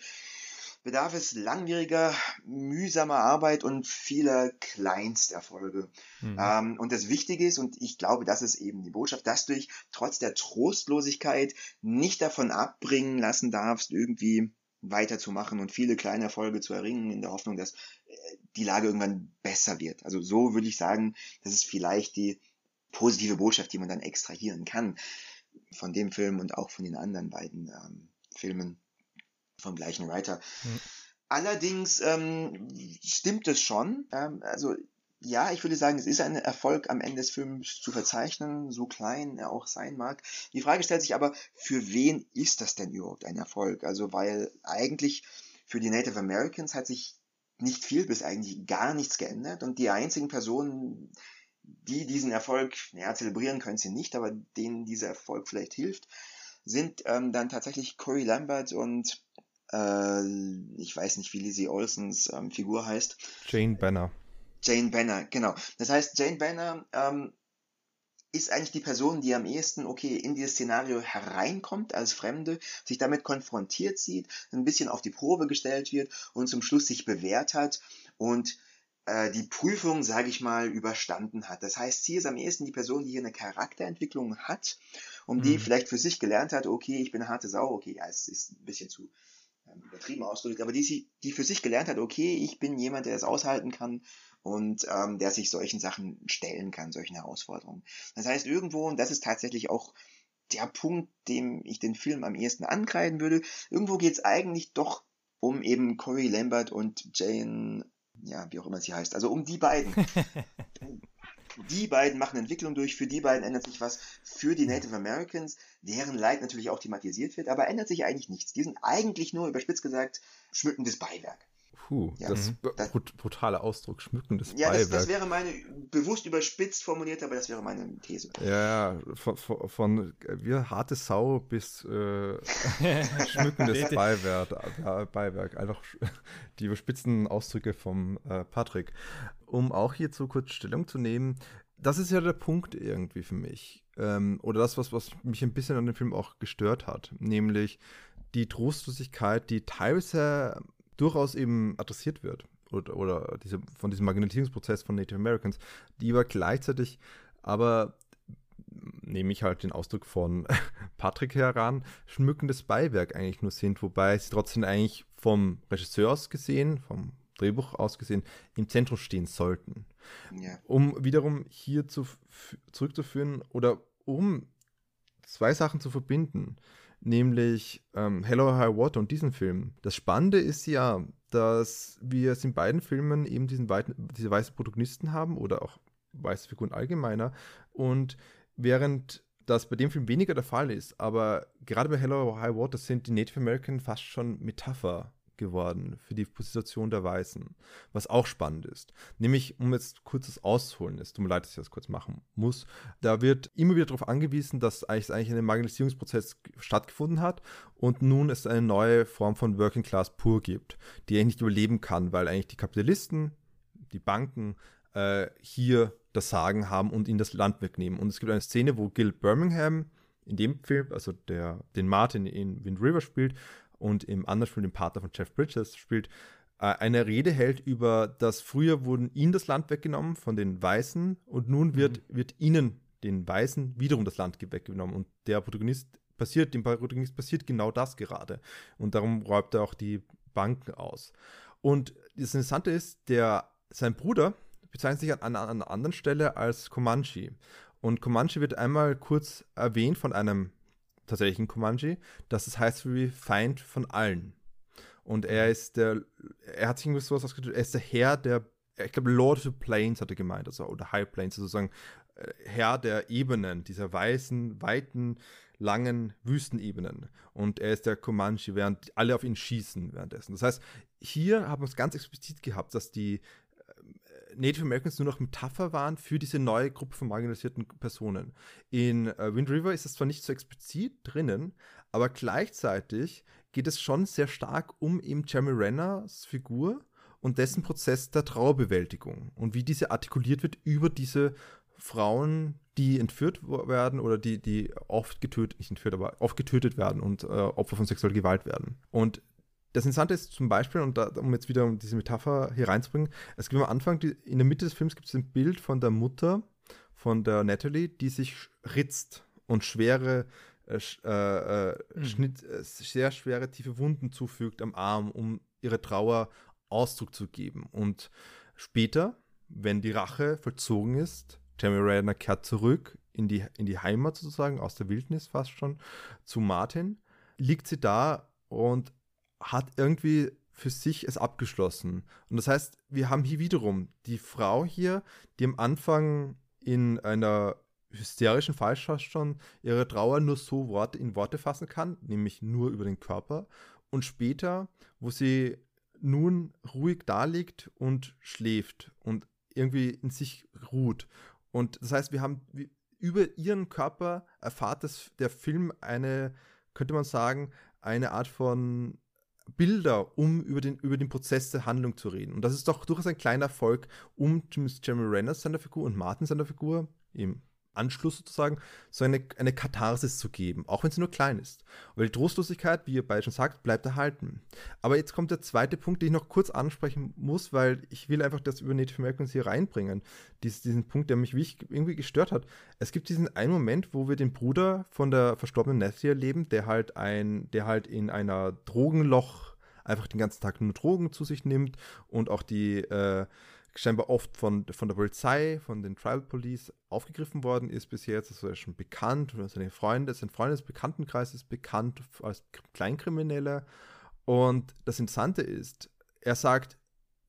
Speaker 3: bedarf es langwieriger, mühsamer Arbeit und vieler Kleinsterfolge. Mhm. Ähm, und das Wichtige ist, und ich glaube, das ist eben die Botschaft, dass du dich trotz der Trostlosigkeit nicht davon abbringen lassen darfst, irgendwie weiterzumachen und viele kleine Erfolge zu erringen, in der Hoffnung, dass die Lage irgendwann besser wird. Also so würde ich sagen, das ist vielleicht die positive Botschaft, die man dann extrahieren kann von dem Film und auch von den anderen beiden ähm, Filmen vom gleichen Writer. Mhm. Allerdings ähm, stimmt es schon. Ähm, also ja, ich würde sagen, es ist ein Erfolg am Ende des Films zu verzeichnen, so klein er auch sein mag. Die Frage stellt sich aber, für wen ist das denn überhaupt ein Erfolg? Also, weil eigentlich für die Native Americans hat sich nicht viel bis eigentlich gar nichts geändert und die einzigen Personen, die diesen Erfolg, naja, zelebrieren können sie nicht, aber denen dieser Erfolg vielleicht hilft, sind ähm, dann tatsächlich Corey Lambert und äh, ich weiß nicht, wie Lizzie Olsons ähm, Figur heißt.
Speaker 1: Jane Banner.
Speaker 3: Jane Banner, genau. Das heißt, Jane Banner ähm, ist eigentlich die Person, die am ehesten, okay, in dieses Szenario hereinkommt als Fremde, sich damit konfrontiert sieht, ein bisschen auf die Probe gestellt wird und zum Schluss sich bewährt hat und äh, die Prüfung, sage ich mal, überstanden hat. Das heißt, sie ist am ehesten die Person, die hier eine Charakterentwicklung hat und die mhm. vielleicht für sich gelernt hat, okay, ich bin eine harte Sau, okay, ja, es ist ein bisschen zu ähm, übertrieben ausgedrückt, aber die, die für sich gelernt hat, okay, ich bin jemand, der das aushalten kann und ähm, der sich solchen Sachen stellen kann, solchen Herausforderungen. Das heißt, irgendwo, und das ist tatsächlich auch der Punkt, dem ich den Film am ehesten ankreiden würde, irgendwo geht es eigentlich doch um eben Corey Lambert und Jane ja, wie auch immer sie heißt. Also um die beiden. die beiden machen Entwicklung durch, für die beiden ändert sich was, für die Native Americans, deren Leid natürlich auch thematisiert wird, aber ändert sich eigentlich nichts. Die sind eigentlich nur, überspitzt gesagt, schmückendes Beiwerk.
Speaker 1: Puh, ja, das, das brutale Ausdruck, schmückendes
Speaker 3: ja, Beiwerk. Ja, das, das, wäre meine, bewusst überspitzt formuliert, aber das wäre meine These.
Speaker 1: Ja, von, von, von wie harte Sau bis äh, schmückendes Beiwerk, Beiwerk. Einfach die überspitzten Ausdrücke vom äh, Patrick. Um auch hierzu kurz Stellung zu nehmen, das ist ja der Punkt irgendwie für mich. Ähm, oder das, was, was mich ein bisschen an dem Film auch gestört hat. Nämlich die Trostlosigkeit, die teilweise durchaus eben adressiert wird oder, oder diese, von diesem Marginalisierungsprozess von Native Americans, die aber gleichzeitig aber nehme ich halt den Ausdruck von Patrick heran, schmückendes Beiwerk eigentlich nur sind, wobei sie trotzdem eigentlich vom Regisseur aus gesehen, vom Drehbuch aus gesehen, im Zentrum stehen sollten. Ja. Um wiederum hier zu, zurückzuführen oder um zwei Sachen zu verbinden nämlich ähm, Hello High Water und diesen Film. Das Spannende ist ja, dass wir es in beiden Filmen eben diesen weiten, diese weißen Protagonisten haben oder auch weiße Figuren allgemeiner. Und während das bei dem Film weniger der Fall ist, aber gerade bei Hello High Water sind die Native American fast schon Metapher geworden für die Position der Weißen, was auch spannend ist. Nämlich, um jetzt kurzes auszuholen, es tut mir leid, dass ich das kurz machen muss, da wird immer wieder darauf angewiesen, dass eigentlich, eigentlich ein Marginalisierungsprozess stattgefunden hat und nun es eine neue Form von Working Class pur gibt, die eigentlich nicht überleben kann, weil eigentlich die Kapitalisten, die Banken äh, hier das Sagen haben und ihnen das Land wegnehmen. Und es gibt eine Szene, wo Gil Birmingham in dem Film, also der den Martin in Wind River spielt, und im anderen Film den Partner von Jeff Bridges spielt, äh, eine Rede hält über, dass früher wurden ihnen das Land weggenommen von den Weißen und nun wird, mhm. wird ihnen, den Weißen, wiederum das Land weggenommen. Und der Protagonist passiert, dem Protagonist passiert genau das gerade. Und darum räubt er auch die Banken aus. Und das Interessante ist, der, sein Bruder bezeichnet sich an, an einer anderen Stelle als Comanche. Und Comanche wird einmal kurz erwähnt von einem tatsächlich ein Comanche, dass es heißt wie Feind von allen. Und er mhm. ist der, er hat sich irgendwie sowas ausgedrückt, er ist der Herr der, ich glaube, Lord of the Plains hat er gemeint, also, oder High Plains, also sozusagen äh, Herr der Ebenen, dieser weißen, weiten, langen Wüstenebenen. Und er ist der Comanche, während alle auf ihn schießen währenddessen. Das heißt, hier haben wir es ganz explizit gehabt, dass die Native Americans nur noch Metapher waren für diese neue Gruppe von marginalisierten Personen. In äh, Wind River ist das zwar nicht so explizit drinnen, aber gleichzeitig geht es schon sehr stark um eben Jeremy Renners Figur und dessen Prozess der Trauerbewältigung und wie diese artikuliert wird über diese Frauen, die entführt werden oder die, die oft getötet, nicht entführt, aber oft getötet werden und äh, Opfer von sexueller Gewalt werden. Und das Interessante ist zum Beispiel, und da, um jetzt wieder diese Metapher hier reinzubringen, es gibt am Anfang, die, in der Mitte des Films gibt es ein Bild von der Mutter, von der Natalie, die sich ritzt und schwere, äh, äh, mhm. Schnitt, äh, sehr schwere, tiefe Wunden zufügt am Arm, um ihre Trauer Ausdruck zu geben. Und Später, wenn die Rache vollzogen ist, Jeremy Renner kehrt zurück in die, in die Heimat sozusagen, aus der Wildnis fast schon, zu Martin, liegt sie da und hat irgendwie für sich es abgeschlossen. Und das heißt, wir haben hier wiederum die Frau hier, die am Anfang in einer hysterischen Falsch schon ihre Trauer nur so Worte in Worte fassen kann, nämlich nur über den Körper. Und später, wo sie nun ruhig da liegt und schläft und irgendwie in sich ruht. Und das heißt, wir haben über ihren Körper erfahrt das, der Film eine, könnte man sagen, eine Art von Bilder, um über den, über den Prozess der Handlung zu reden. Und das ist doch durchaus ein kleiner Erfolg, um Jeremy Renner seiner Figur und Martin seiner Figur, im Anschluss sozusagen, so eine, eine Katharsis zu geben, auch wenn sie nur klein ist. Weil die Trostlosigkeit, wie ihr beide schon sagt, bleibt erhalten. Aber jetzt kommt der zweite Punkt, den ich noch kurz ansprechen muss, weil ich will einfach das über Native Americans hier reinbringen. Dies, diesen Punkt, der mich irgendwie gestört hat. Es gibt diesen einen Moment, wo wir den Bruder von der verstorbenen Nessie erleben, der halt ein, der halt in einer Drogenloch einfach den ganzen Tag nur Drogen zu sich nimmt und auch die äh, scheinbar oft von, von der Polizei, von den Tribal Police aufgegriffen worden ist bisher. Jetzt ist schon bekannt, seine Freunde, sein Freundesbekanntenkreis ist bekannt als Kleinkrimineller. Und das Interessante ist, er sagt,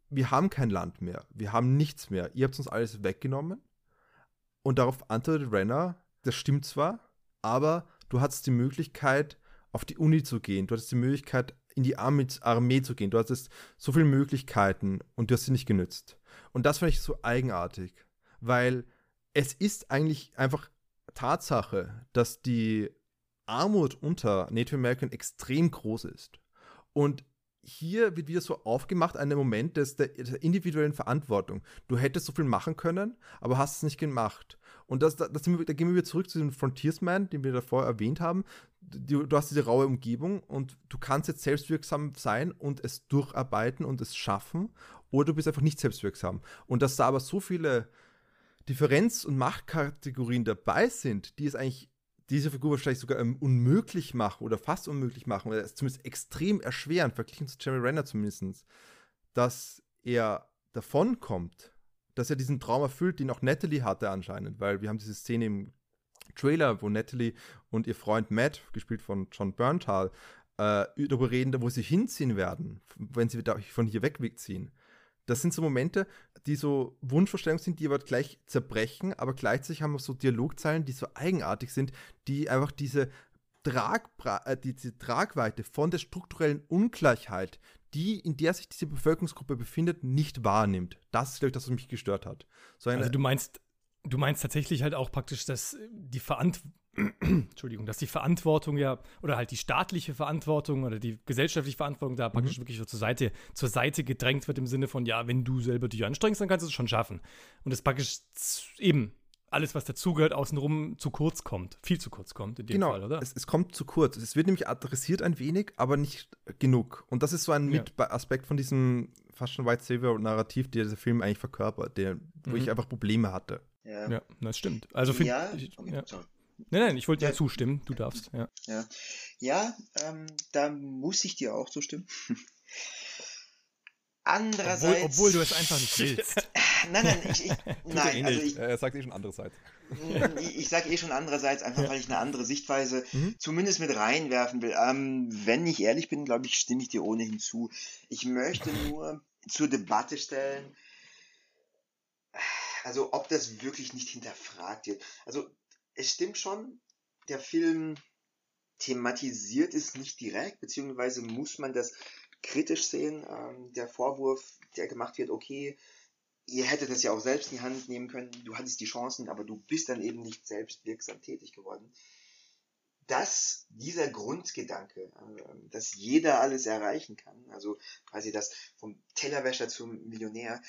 Speaker 1: wir haben kein Land mehr, wir haben nichts mehr, ihr habt uns alles weggenommen. Und darauf antwortet Renner, das stimmt zwar, aber du hattest die Möglichkeit, auf die Uni zu gehen, du hattest die Möglichkeit, in die Armee zu gehen, du hattest so viele Möglichkeiten und du hast sie nicht genützt. Und das fand ich so eigenartig, weil es ist eigentlich einfach Tatsache, dass die Armut unter Native American extrem groß ist. Und hier wird wieder so aufgemacht, ein Moment des, der, der, individuellen Verantwortung. Du hättest so viel machen können, aber hast es nicht gemacht. Und das, das, wir, da gehen wir wieder zurück zu dem Frontiersman, den wir davor erwähnt haben. Du, du, hast diese raue Umgebung und du kannst jetzt selbstwirksam sein und es durcharbeiten und es schaffen oder du bist einfach nicht selbstwirksam. Und dass da aber so viele Differenz- und Machtkategorien dabei sind, die es eigentlich diese Figur wahrscheinlich sogar ähm, unmöglich machen oder fast unmöglich machen oder es zumindest extrem erschweren, verglichen zu Jeremy Renner zumindest, dass er davonkommt, dass er diesen Traum erfüllt, den auch Natalie hatte anscheinend, weil wir haben diese Szene im Trailer, wo Natalie und ihr Freund Matt, gespielt von John Berntal, äh, darüber reden, wo sie hinziehen werden, wenn sie von hier wegziehen. Das sind so Momente, die so Wunschvorstellungen sind, die aber gleich zerbrechen, aber gleichzeitig haben wir so Dialogzeilen, die so eigenartig sind, die einfach diese, Tragbra äh, diese Tragweite von der strukturellen Ungleichheit, die, in der sich diese Bevölkerungsgruppe befindet, nicht wahrnimmt. Das ist, glaube ich, das, was mich gestört hat.
Speaker 2: So also du meinst, du meinst tatsächlich halt auch praktisch, dass die Verantwortung Entschuldigung, dass die Verantwortung ja, oder halt die staatliche Verantwortung oder die gesellschaftliche Verantwortung da praktisch mhm. wirklich so zur Seite, zur Seite gedrängt wird im Sinne von, ja, wenn du selber dich anstrengst, dann kannst du es schon schaffen. Und es praktisch eben alles, was dazugehört, außenrum zu kurz kommt. Viel zu kurz kommt in dem
Speaker 1: genau,
Speaker 2: Fall, oder?
Speaker 1: Es, es kommt zu kurz. Es wird nämlich adressiert ein wenig, aber nicht genug. Und das ist so ein ja. Aspekt von diesem fast schon White Savior-Narrativ, der dieser Film eigentlich verkörpert, der, wo mhm. ich einfach Probleme hatte.
Speaker 2: Ja, ja das stimmt. Also find,
Speaker 3: ja, ich, ja.
Speaker 2: Nein, nein, ich wollte dir zustimmen. Du darfst, ja.
Speaker 3: Ja, ja ähm, da muss ich dir auch zustimmen. Andererseits.
Speaker 2: Obwohl, obwohl, du es einfach nicht willst.
Speaker 3: nein, nein, ich, ich nein,
Speaker 1: eh also ich, er sagt eh schon andererseits.
Speaker 3: ich, ich sage eh schon andererseits, einfach ja. weil ich eine andere Sichtweise mhm. zumindest mit reinwerfen will. Ähm, wenn ich ehrlich bin, glaube ich, stimme ich dir ohnehin zu. Ich möchte nur zur Debatte stellen, also ob das wirklich nicht hinterfragt wird. Also es stimmt schon, der Film thematisiert es nicht direkt, beziehungsweise muss man das kritisch sehen. Ähm, der Vorwurf, der gemacht wird, okay, ihr hättet das ja auch selbst in die Hand nehmen können, du hattest die Chancen, aber du bist dann eben nicht selbst wirksam tätig geworden. Dass dieser Grundgedanke, äh, dass jeder alles erreichen kann, also quasi das vom Tellerwäscher zum Millionär,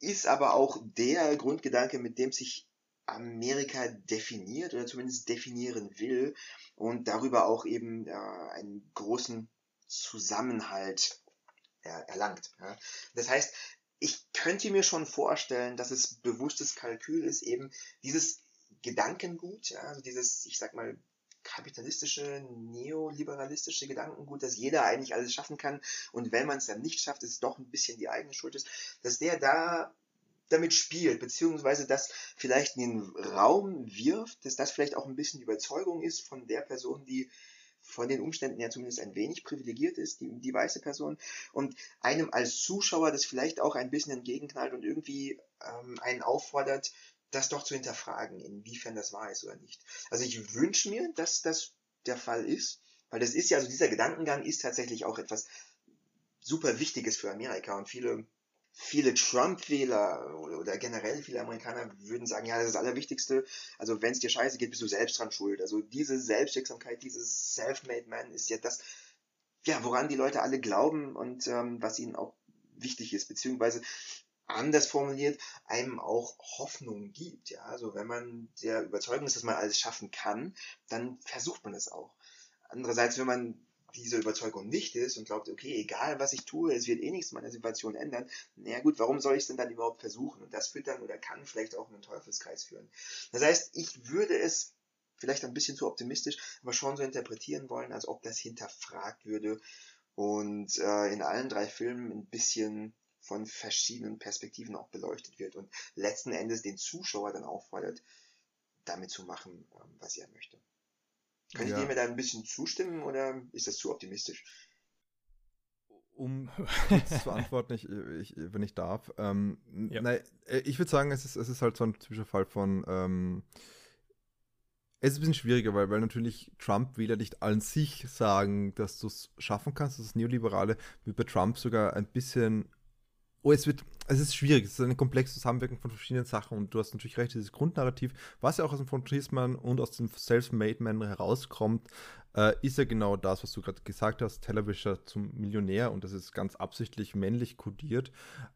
Speaker 3: ist aber auch der Grundgedanke, mit dem sich Amerika definiert oder zumindest definieren will und darüber auch eben äh, einen großen Zusammenhalt äh, erlangt. Ja. Das heißt, ich könnte mir schon vorstellen, dass es bewusstes Kalkül ist, eben dieses Gedankengut, ja, also dieses, ich sag mal, kapitalistische, neoliberalistische Gedankengut, dass jeder eigentlich alles schaffen kann. Und wenn man es dann nicht schafft, ist es doch ein bisschen die eigene Schuld ist, dass der da damit spielt, beziehungsweise das vielleicht in den Raum wirft, dass das vielleicht auch ein bisschen die Überzeugung ist von der Person, die von den Umständen ja zumindest ein wenig privilegiert ist, die, die weiße Person, und einem als Zuschauer das vielleicht auch ein bisschen entgegenknallt und irgendwie ähm, einen auffordert, das doch zu hinterfragen, inwiefern das wahr ist oder nicht. Also ich wünsche mir, dass das der Fall ist, weil das ist ja, also dieser Gedankengang ist tatsächlich auch etwas super Wichtiges für Amerika und viele viele Trump-Wähler oder generell viele Amerikaner würden sagen, ja, das ist das Allerwichtigste. Also wenn es dir scheiße geht, bist du selbst dran schuld. Also diese Selbstwirksamkeit, dieses Self-Made Man ist ja das, ja, woran die Leute alle glauben und ähm, was ihnen auch wichtig ist, beziehungsweise anders formuliert, einem auch Hoffnung gibt. Ja, also wenn man der Überzeugung ist, dass man alles schaffen kann, dann versucht man es auch. Andererseits, wenn man diese Überzeugung nicht ist und glaubt, okay, egal was ich tue, es wird eh nichts meiner Situation ändern, naja gut, warum soll ich es denn dann überhaupt versuchen? Und das führt dann oder kann vielleicht auch in einen Teufelskreis führen. Das heißt, ich würde es vielleicht ein bisschen zu optimistisch, aber schon so interpretieren wollen, als ob das hinterfragt würde und äh, in allen drei Filmen ein bisschen von verschiedenen Perspektiven auch beleuchtet wird und letzten Endes den Zuschauer dann auffordert, damit zu machen, ähm, was er möchte. Könnt ja. ihr mir da ein bisschen zustimmen oder ist das zu optimistisch?
Speaker 1: Um zu antworten, ich, ich, wenn ich darf. Ähm, ja. nein, äh, ich würde sagen, es ist, es ist halt so ein typischer Fall von. Ähm, es ist ein bisschen schwieriger, weil, weil natürlich Trump-Wähler nicht an sich sagen, dass du es schaffen kannst. Das Neoliberale wird bei Trump sogar ein bisschen oh, es wird, es ist schwierig, es ist ein komplexes Zusammenwirken von verschiedenen Sachen und du hast natürlich recht, dieses Grundnarrativ, was ja auch aus dem Frontiersman und aus dem Self-Made Man herauskommt, äh, ist ja genau das, was du gerade gesagt hast, Tellerwischer zum Millionär und das ist ganz absichtlich männlich kodiert.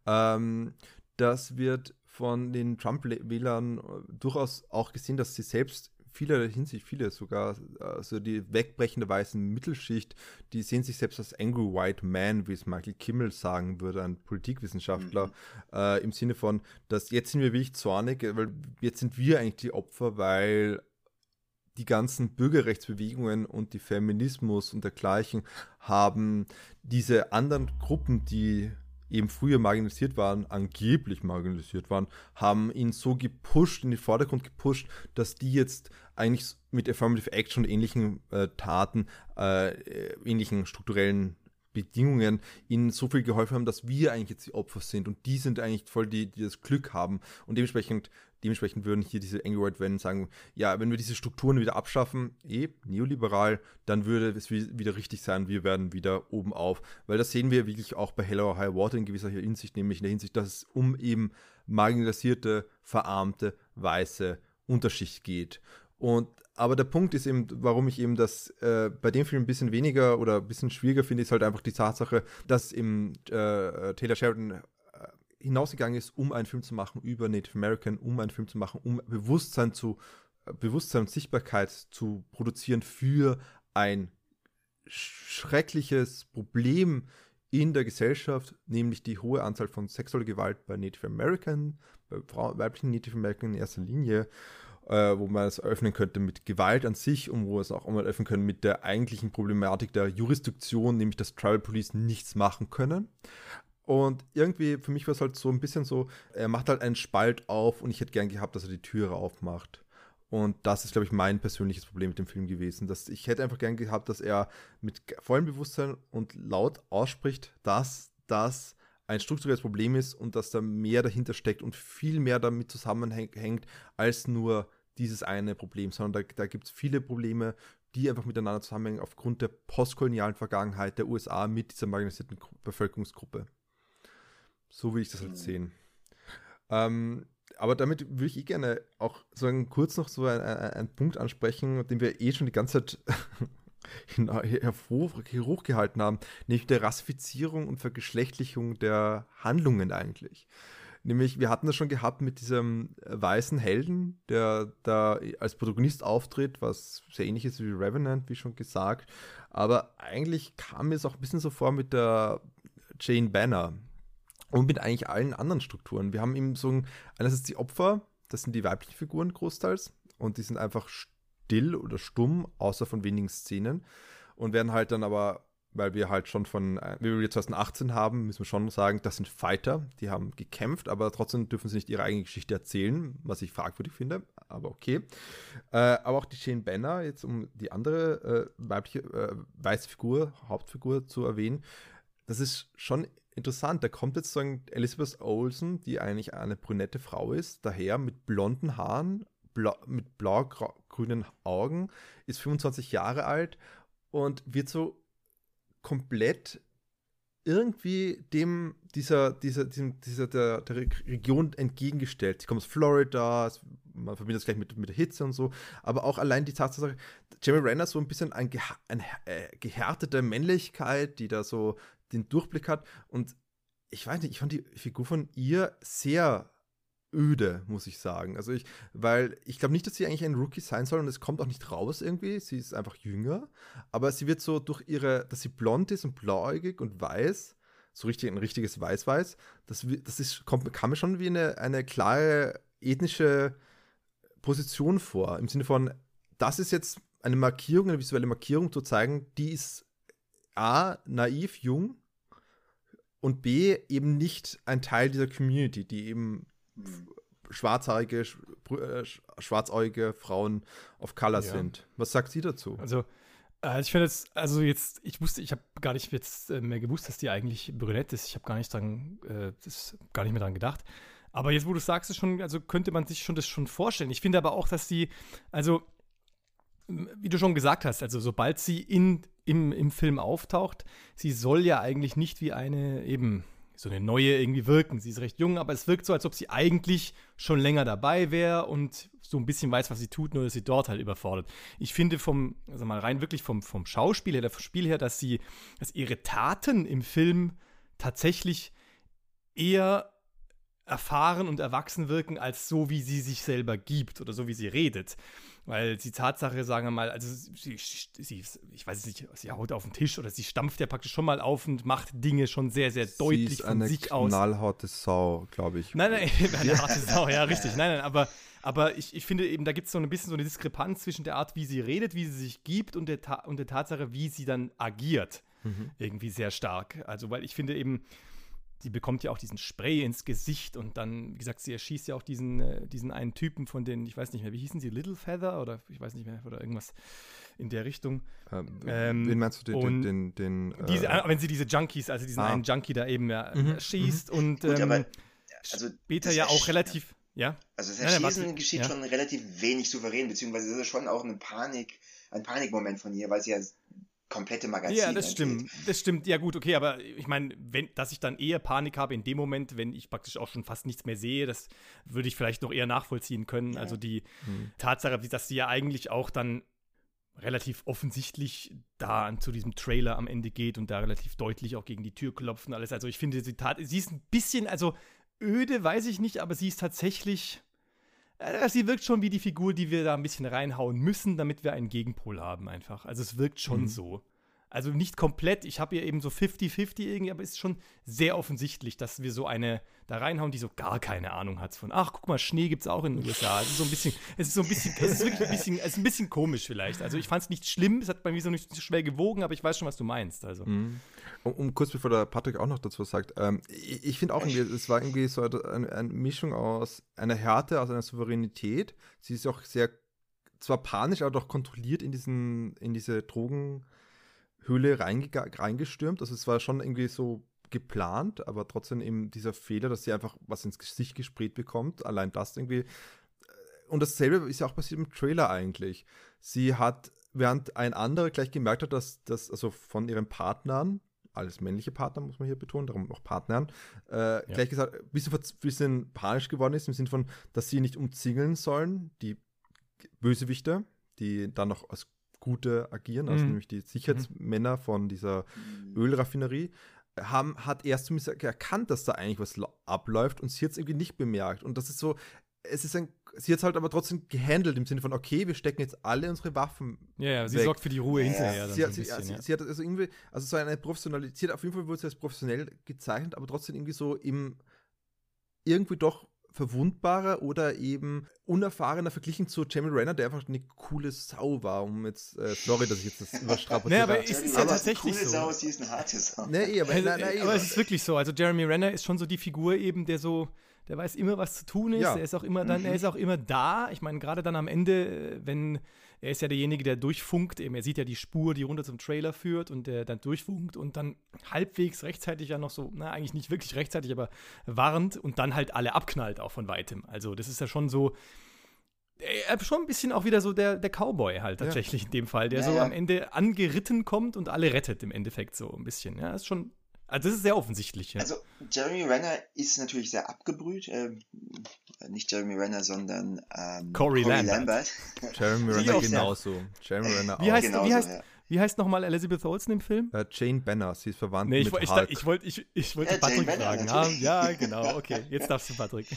Speaker 1: Ähm, das wird von den Trump-Wählern äh, durchaus auch gesehen, dass sie selbst vieler Hinsicht, viele sogar, also die wegbrechende weißen Mittelschicht, die sehen sich selbst als Angry White Man, wie es Michael Kimmel sagen würde, ein Politikwissenschaftler, mhm. äh, im Sinne von, dass jetzt sind wir wirklich zornig, weil jetzt sind wir eigentlich die Opfer, weil die ganzen Bürgerrechtsbewegungen und die Feminismus und dergleichen haben diese anderen Gruppen, die eben früher marginalisiert waren, angeblich marginalisiert waren, haben ihn so gepusht, in den Vordergrund gepusht, dass die jetzt eigentlich mit Affirmative Action und ähnlichen äh, Taten, äh, ähnlichen strukturellen Bedingungen ihnen so viel geholfen haben, dass wir eigentlich jetzt die Opfer sind. Und die sind eigentlich voll die, die das Glück haben. Und dementsprechend Dementsprechend würden hier diese Angry White Men sagen, ja, wenn wir diese Strukturen wieder abschaffen, eh, neoliberal, dann würde es wieder richtig sein, wir werden wieder oben auf. Weil das sehen wir wirklich auch bei Hello High Water in gewisser Hinsicht, nämlich in der Hinsicht, dass es um eben marginalisierte, verarmte, weiße Unterschicht geht. Und aber der Punkt ist eben, warum ich eben das äh, bei dem Film ein bisschen weniger oder ein bisschen schwieriger finde, ist halt einfach die Tatsache, dass eben äh, Taylor Sheridan hinausgegangen ist, um einen Film zu machen über Native American, um einen Film zu machen, um Bewusstsein zu äh, Bewusstsein und Sichtbarkeit zu produzieren für ein schreckliches Problem in der Gesellschaft, nämlich die hohe Anzahl von sexueller Gewalt bei Native American, bei Frau, weiblichen Native American in erster Linie, äh, wo man es öffnen könnte mit Gewalt an sich und wo es auch mal öffnen können mit der eigentlichen Problematik der Jurisdiktion, nämlich dass Tribal Police nichts machen können. Und irgendwie, für mich war es halt so ein bisschen so, er macht halt einen Spalt auf und ich hätte gern gehabt, dass er die Türe aufmacht. Und das ist, glaube ich, mein persönliches Problem mit dem Film gewesen. Dass ich hätte einfach gern gehabt, dass er mit vollem Bewusstsein und laut ausspricht, dass das ein strukturelles Problem ist und dass da mehr dahinter steckt und viel mehr damit zusammenhängt als nur dieses eine Problem, sondern da, da gibt es viele Probleme, die einfach miteinander zusammenhängen aufgrund der postkolonialen Vergangenheit der USA mit dieser marginalisierten Bevölkerungsgruppe. So will ich das halt mhm. sehen. Ähm, aber damit würde ich eh gerne auch sagen, kurz noch so einen Punkt ansprechen, den wir eh schon die ganze Zeit hervor, hochgehalten haben, nämlich der Rassifizierung und Vergeschlechtlichung der Handlungen eigentlich. Nämlich, wir hatten das schon gehabt mit diesem weißen Helden, der da als Protagonist auftritt, was sehr ähnlich ist wie Revenant, wie schon gesagt. Aber eigentlich kam mir es auch ein bisschen so vor mit der Jane Banner, und mit eigentlich allen anderen Strukturen. Wir haben eben so einerseits die Opfer, das sind die weiblichen Figuren großteils und die sind einfach still oder stumm, außer von wenigen Szenen und werden halt dann aber weil wir halt schon von, äh, wie wir 2018 haben, müssen wir schon sagen, das sind Fighter, die haben gekämpft, aber trotzdem dürfen sie nicht ihre eigene Geschichte erzählen, was ich fragwürdig finde, aber okay. Äh, aber auch die Shane Banner, jetzt um die andere äh, weibliche, äh, weiße Figur, Hauptfigur zu erwähnen, das ist schon interessant. Da kommt jetzt so ein Elizabeth Olsen, die eigentlich eine brünette Frau ist, daher mit blonden Haaren, blau, mit blau-grünen Augen, ist 25 Jahre alt und wird so komplett irgendwie dem dieser dieser diesem, dieser der, der Region entgegengestellt. Sie kommt aus Florida, man verbindet es gleich mit, mit der Hitze und so, aber auch allein die Tatsache, Jeremy Renner so ein bisschen ein, ein äh, gehärtete Männlichkeit, die da so den Durchblick hat und ich weiß nicht, ich fand die Figur von ihr sehr öde, muss ich sagen. Also ich, weil ich glaube nicht, dass sie eigentlich ein Rookie sein soll und es kommt auch nicht raus irgendwie. Sie ist einfach jünger, aber sie wird so durch ihre, dass sie blond ist und blauäugig und weiß, so richtig ein richtiges Weiß-Weiß, das, das ist, kommt, kam mir schon wie eine, eine klare ethnische Position vor. Im Sinne von, das ist jetzt eine Markierung, eine visuelle Markierung zu zeigen, die ist A, naiv, jung und B, eben nicht ein Teil dieser Community, die eben schwarzhaarige, äh, schwarzäugige Frauen of Color ja. sind. Was sagt sie dazu?
Speaker 2: Also, äh, ich finde jetzt, also jetzt, ich wusste, ich habe gar nicht jetzt äh, mehr gewusst, dass die eigentlich brünett ist. Ich habe gar nicht dran, äh, das gar nicht mehr dran gedacht. Aber jetzt, wo du sagst, ist schon, also könnte man sich schon das schon vorstellen. Ich finde aber auch, dass die, also wie du schon gesagt hast, also sobald sie in, im, im Film auftaucht, sie soll ja eigentlich nicht wie eine eben so eine neue irgendwie wirken. Sie ist recht jung, aber es wirkt so, als ob sie eigentlich schon länger dabei wäre und so ein bisschen weiß, was sie tut, nur dass sie dort halt überfordert. Ich finde vom, also mal rein wirklich vom, vom Schauspiel her, der Spiel her, dass sie, dass ihre Taten im Film tatsächlich eher erfahren und erwachsen wirken, als so, wie sie sich selber gibt oder so, wie sie redet. Weil die Tatsache, sagen wir mal, also sie, sie, ich weiß nicht, sie haut auf den Tisch oder sie stampft ja praktisch schon mal auf und macht Dinge schon sehr, sehr deutlich sie ist von
Speaker 1: eine
Speaker 2: sich aus.
Speaker 1: knallharte Sau, glaube ich.
Speaker 2: Nein, nein, eine harte Sau, ja, richtig. Nein, nein, aber, aber ich, ich finde eben, da gibt es so ein bisschen so eine Diskrepanz zwischen der Art, wie sie redet, wie sie sich gibt und der, und der Tatsache, wie sie dann agiert. Mhm. Irgendwie sehr stark. Also, weil ich finde eben, sie bekommt ja auch diesen Spray ins Gesicht und dann, wie gesagt, sie erschießt ja auch diesen, äh, diesen einen Typen von den, ich weiß nicht mehr, wie hießen sie, Little Feather oder ich weiß nicht mehr, oder irgendwas in der Richtung.
Speaker 1: Ähm, ähm, wen meinst du, den, den, den,
Speaker 2: den diese, äh, wenn sie diese Junkies, also diesen ah. einen Junkie da eben ja, mhm. erschießt mhm. und Gut, ähm, aber, also, später ja auch relativ, ja.
Speaker 3: Also das Erschießen nein, geschieht ja. schon relativ wenig souverän, beziehungsweise das ist schon auch eine Panik, ein Panikmoment von ihr, weil sie ja komplette Magazin.
Speaker 2: Ja, das stimmt. Das stimmt. Ja, gut, okay, aber ich meine, dass ich dann eher Panik habe in dem Moment, wenn ich praktisch auch schon fast nichts mehr sehe, das würde ich vielleicht noch eher nachvollziehen können. Ja. Also die hm. Tatsache, dass sie ja eigentlich auch dann relativ offensichtlich da zu diesem Trailer am Ende geht und da relativ deutlich auch gegen die Tür klopft und alles. Also ich finde, sie, tat, sie ist ein bisschen, also öde, weiß ich nicht, aber sie ist tatsächlich sie wirkt schon wie die Figur, die wir da ein bisschen reinhauen müssen, damit wir einen Gegenpol haben einfach. Also es wirkt schon mhm. so. Also nicht komplett, ich habe hier eben so 50-50 irgendwie, aber es ist schon sehr offensichtlich, dass wir so eine da reinhauen, die so gar keine Ahnung hat von, ach, guck mal, Schnee gibt es auch in den USA. Es ist so ein bisschen, es ist so ein bisschen, es ist wirklich ein bisschen, es ist ein bisschen komisch vielleicht. Also ich fand es nicht schlimm, es hat bei mir so nicht so schwer gewogen, aber ich weiß schon, was du meinst. Also. Mhm.
Speaker 1: Um, um, kurz bevor der Patrick auch noch dazu sagt, ähm, ich, ich finde auch irgendwie, es war irgendwie so eine, eine Mischung aus einer Härte, aus einer Souveränität. Sie ist auch sehr, zwar panisch, aber doch kontrolliert in diesen, in diese Drogen- Höhle reingestürmt. Also es war schon irgendwie so geplant, aber trotzdem eben dieser Fehler, dass sie einfach was ins Gesicht gesprayt bekommt. Allein das irgendwie. Und dasselbe ist ja auch passiert im Trailer eigentlich. Sie hat, während ein anderer gleich gemerkt hat, dass das, also von ihren Partnern, alles männliche Partner, muss man hier betonen, darum auch Partnern, äh, ja. gleich gesagt, ein bisschen, bisschen panisch geworden ist, im Sinne von, dass sie nicht umzingeln sollen, die Bösewichte, die dann noch als Gute agieren, also mhm. nämlich die Sicherheitsmänner von dieser mhm. Ölraffinerie, haben, hat erst zumindest erkannt, dass da eigentlich was abläuft und sie hat es irgendwie nicht bemerkt. Und das ist so, es ist ein, sie hat es halt aber trotzdem gehandelt im Sinne von, okay, wir stecken jetzt alle unsere Waffen.
Speaker 2: Ja, ja sie weg. sorgt für die Ruhe hinterher.
Speaker 1: Sie, hat, so bisschen, sie, ja. sie, hat also irgendwie, also so eine Professionalität, auf jeden Fall wurde sie als professionell gezeichnet, aber trotzdem irgendwie so im, irgendwie doch verwundbarer oder eben unerfahrener verglichen zu Jamie Renner, der einfach eine coole Sau war, um jetzt, äh, sorry, dass ich jetzt das überstrapaziere.
Speaker 2: nee, aber es ist ja tatsächlich
Speaker 3: coole
Speaker 2: so.
Speaker 3: Sau, sie ist eine harte Sau.
Speaker 1: Nee, aber,
Speaker 2: Also, aber es ist wirklich so. Also Jeremy Renner ist schon so die Figur eben, der so, der weiß immer, was zu tun ist.
Speaker 1: Ja.
Speaker 2: Er ist auch immer dann, er ist auch immer da. Ich meine, gerade dann am Ende, äh, wenn er ist ja derjenige, der durchfunkt, eben er sieht ja die Spur, die runter zum Trailer führt und der dann durchfunkt und dann halbwegs rechtzeitig ja noch so, na, eigentlich nicht wirklich rechtzeitig, aber warnt und dann halt alle abknallt auch von weitem. Also, das ist ja schon so. Er ist schon ein bisschen auch wieder so der, der Cowboy halt tatsächlich in dem Fall, der
Speaker 3: Ja,
Speaker 2: so
Speaker 3: ja.
Speaker 2: am Ende angeritten kommt und alle rettet im Endeffekt so ein bisschen. Ja, ist schon, also das ist sehr offensichtlich. Ja.
Speaker 3: Also Jeremy Renner ist natürlich sehr abgebrüht. Ähm, nicht Jeremy Renner, sondern ähm,
Speaker 2: Corey Lambert.
Speaker 1: Jeremy
Speaker 2: Wie
Speaker 1: Renner genauso. Jeremy Renner
Speaker 2: Wie
Speaker 1: auch.
Speaker 2: heißt,
Speaker 3: Genauso,
Speaker 2: wie heißt,
Speaker 3: ja.
Speaker 2: wie heißt nochmal Elizabeth Olsen im Film?
Speaker 1: Äh, Jane Banner, sie ist verwandt
Speaker 2: Nee, ich,
Speaker 1: mit
Speaker 2: ich,
Speaker 1: Hulk.
Speaker 2: ich wollte ich, ich wollte
Speaker 3: Ja,
Speaker 2: Patrick
Speaker 3: Jane Banner,
Speaker 2: fragen. Ja,
Speaker 3: natürlich.
Speaker 2: ja, genau, okay. Jetzt darfst du, Patrick.